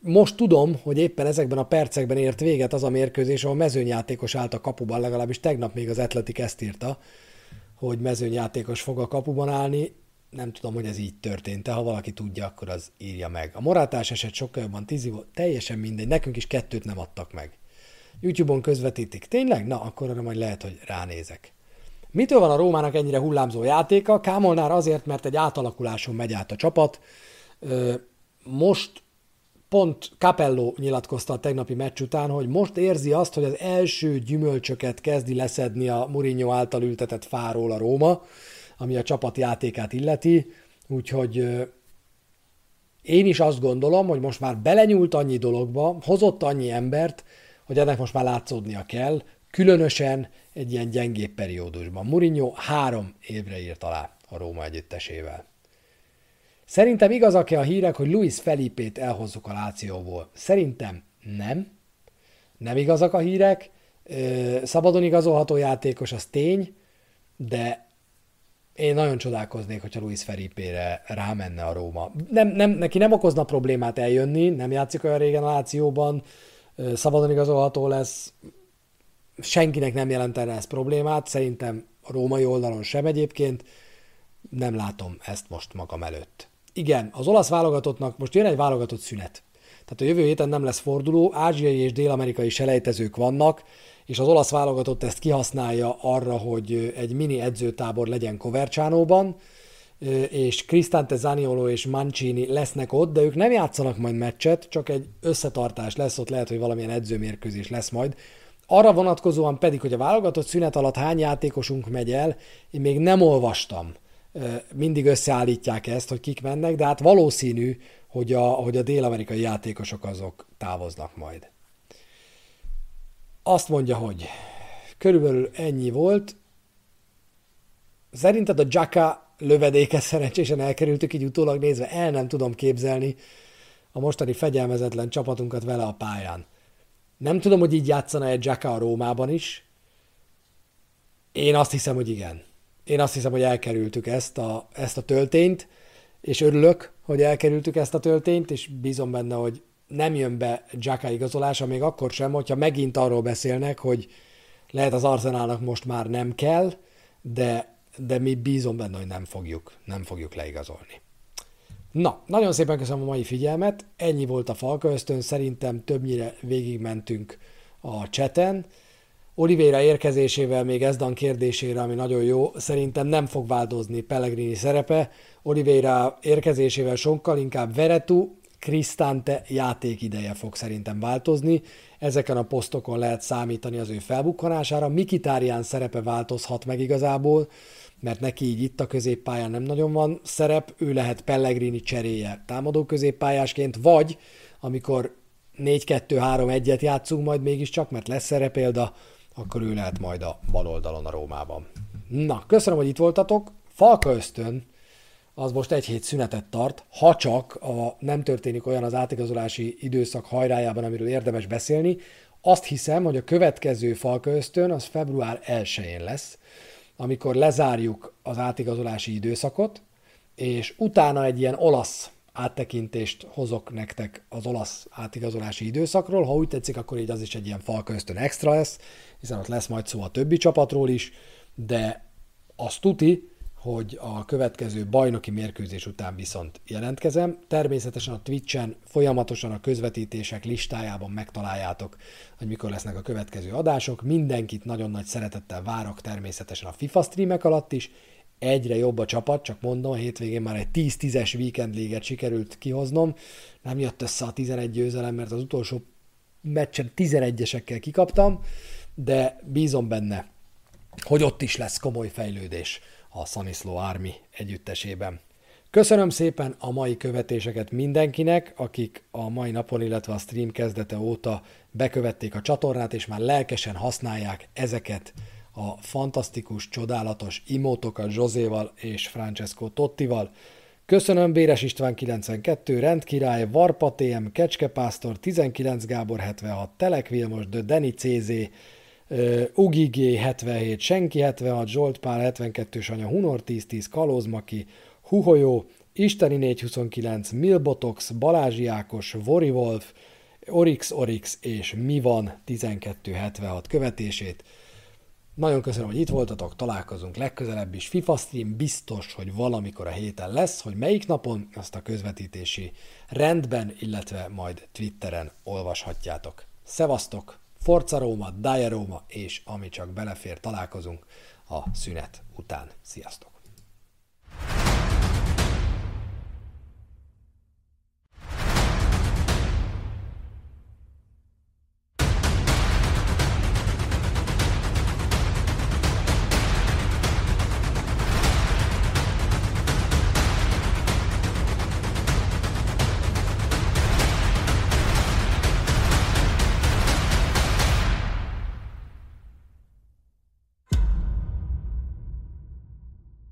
Most tudom, hogy éppen ezekben a percekben ért véget az a mérkőzés, ahol mezőnyjátékos állt a kapuban, legalábbis tegnap még az Atletik ezt írta, hogy mezőnyjátékos fog a kapuban állni. Nem tudom, hogy ez így történt, ha valaki tudja, akkor az írja meg. A morátás eset sokkal jobban tízi volt, teljesen mindegy, nekünk is kettőt nem adtak meg. YouTube-on közvetítik. Tényleg? Na, akkor arra majd lehet, hogy ránézek. Mitől van a Rómának ennyire hullámzó játéka? Kámolnár azért, mert egy átalakuláson megy át a csapat. Most pont Capello nyilatkozta a tegnapi meccs után, hogy most érzi azt, hogy az első gyümölcsöket kezdi leszedni a Mourinho által ültetett fáról a Róma, ami a csapat játékát illeti, úgyhogy én is azt gondolom, hogy most már belenyúlt annyi dologba, hozott annyi embert, hogy ennek most már látszódnia kell, különösen egy ilyen gyengébb periódusban. Mourinho három évre írt alá a Róma együttesével. Szerintem igazak-e a hírek, hogy Luis Felipét elhozzuk a Lációból? Szerintem nem. Nem igazak a hírek. Szabadon igazolható játékos, az tény, de én nagyon csodálkoznék, hogyha Luis Felipére rámenne a Róma. Nem, nem, neki nem okozna problémát eljönni, nem játszik olyan régen a Lációban, szabadon igazolható lesz, senkinek nem jelentene ez problémát, szerintem a római oldalon sem egyébként, nem látom ezt most magam előtt. Igen, az olasz válogatottnak most jön egy válogatott szünet. Tehát a jövő héten nem lesz forduló, ázsiai és dél-amerikai selejtezők vannak, és az olasz válogatott ezt kihasználja arra, hogy egy mini edzőtábor legyen Covercianóban, és Cristante Zaniolo és Mancini lesznek ott, de ők nem játszanak majd meccset, csak egy összetartás lesz, ott lehet, hogy valamilyen edzőmérkőzés lesz majd. Arra vonatkozóan pedig, hogy a válogatott szünet alatt hány játékosunk megy el, én még nem olvastam. Mindig összeállítják ezt, hogy kik mennek, de hát valószínű, hogy a, hogy a dél-amerikai játékosok azok távoznak majd. Azt mondja, hogy körülbelül ennyi volt. Szerinted a Jaka lövedéket szerencsésen elkerültük, így utólag nézve el nem tudom képzelni a mostani fegyelmezetlen csapatunkat vele a pályán. Nem tudom, hogy így játszana egy Jacka a Rómában is. Én azt hiszem, hogy igen. Én azt hiszem, hogy elkerültük ezt a, ezt a töltényt, és örülök, hogy elkerültük ezt a töltényt, és bízom benne, hogy nem jön be Jacka igazolása, még akkor sem, hogyha megint arról beszélnek, hogy lehet az Arsenalnak most már nem kell, de, de mi bízom benne, hogy nem fogjuk, nem fogjuk leigazolni. Na, nagyon szépen köszönöm a mai figyelmet, ennyi volt a Falka szerintem többnyire végigmentünk a cseten. Oliveira érkezésével még Ezdan kérdésére, ami nagyon jó, szerintem nem fog változni Pellegrini szerepe. Oliveira érkezésével sokkal inkább Veretu, Cristante játékideje fog szerintem változni. Ezeken a posztokon lehet számítani az ő felbukkanására. Mikitárián szerepe változhat meg igazából, mert neki így itt a középpályán nem nagyon van szerep, ő lehet Pellegrini cseréje támadó középpályásként, vagy amikor 4-2-3-1-et játszunk majd mégiscsak, mert lesz erre példa, akkor ő lehet majd a bal oldalon a Rómában. Na, köszönöm, hogy itt voltatok. Falka ösztön, az most egy hét szünetet tart, ha csak a, nem történik olyan az átigazolási időszak hajrájában, amiről érdemes beszélni. Azt hiszem, hogy a következő Falka ösztön az február 1-én lesz, amikor lezárjuk az átigazolási időszakot, és utána egy ilyen olasz áttekintést hozok nektek az olasz átigazolási időszakról. Ha úgy tetszik, akkor így az is egy ilyen falka ösztön extra lesz, hiszen ott lesz majd szó a többi csapatról is, de azt tuti, hogy a következő bajnoki mérkőzés után viszont jelentkezem. Természetesen a Twitch-en folyamatosan a közvetítések listájában megtaláljátok, hogy mikor lesznek a következő adások. Mindenkit nagyon nagy szeretettel várok természetesen a FIFA streamek alatt is. Egyre jobb a csapat, csak mondom, a hétvégén már egy 10-10-es weekend léget sikerült kihoznom. Nem jött össze a 11 győzelem, mert az utolsó meccsen 11-esekkel kikaptam, de bízom benne, hogy ott is lesz komoly fejlődés a Sanislo Army együttesében. Köszönöm szépen a mai követéseket mindenkinek, akik a mai napon, illetve a stream kezdete óta bekövették a csatornát, és már lelkesen használják ezeket a fantasztikus, csodálatos imótokat Zsozéval és Francesco Tottival. Köszönöm Béres István 92, Rendkirály, Varpa TM, Kecskepásztor, 19 Gábor 76, Telek Vilmos, De Deni CZ, Ugigé 77, Senki 76, Zsolt Pál 72 Sanya, Hunor 1010, Kalózmaki, Huholyó, Isteni 429, Milbotox, Balázsi Ákos, Vori Wolf, Orix Orix és Mi van 1276 követését. Nagyon köszönöm, hogy itt voltatok, találkozunk legközelebb is. FIFA stream biztos, hogy valamikor a héten lesz, hogy melyik napon, azt a közvetítési rendben, illetve majd Twitteren olvashatjátok. Szevasztok! Forza Roma, Dyer Roma és ami csak belefér, találkozunk a szünet után. Sziasztok!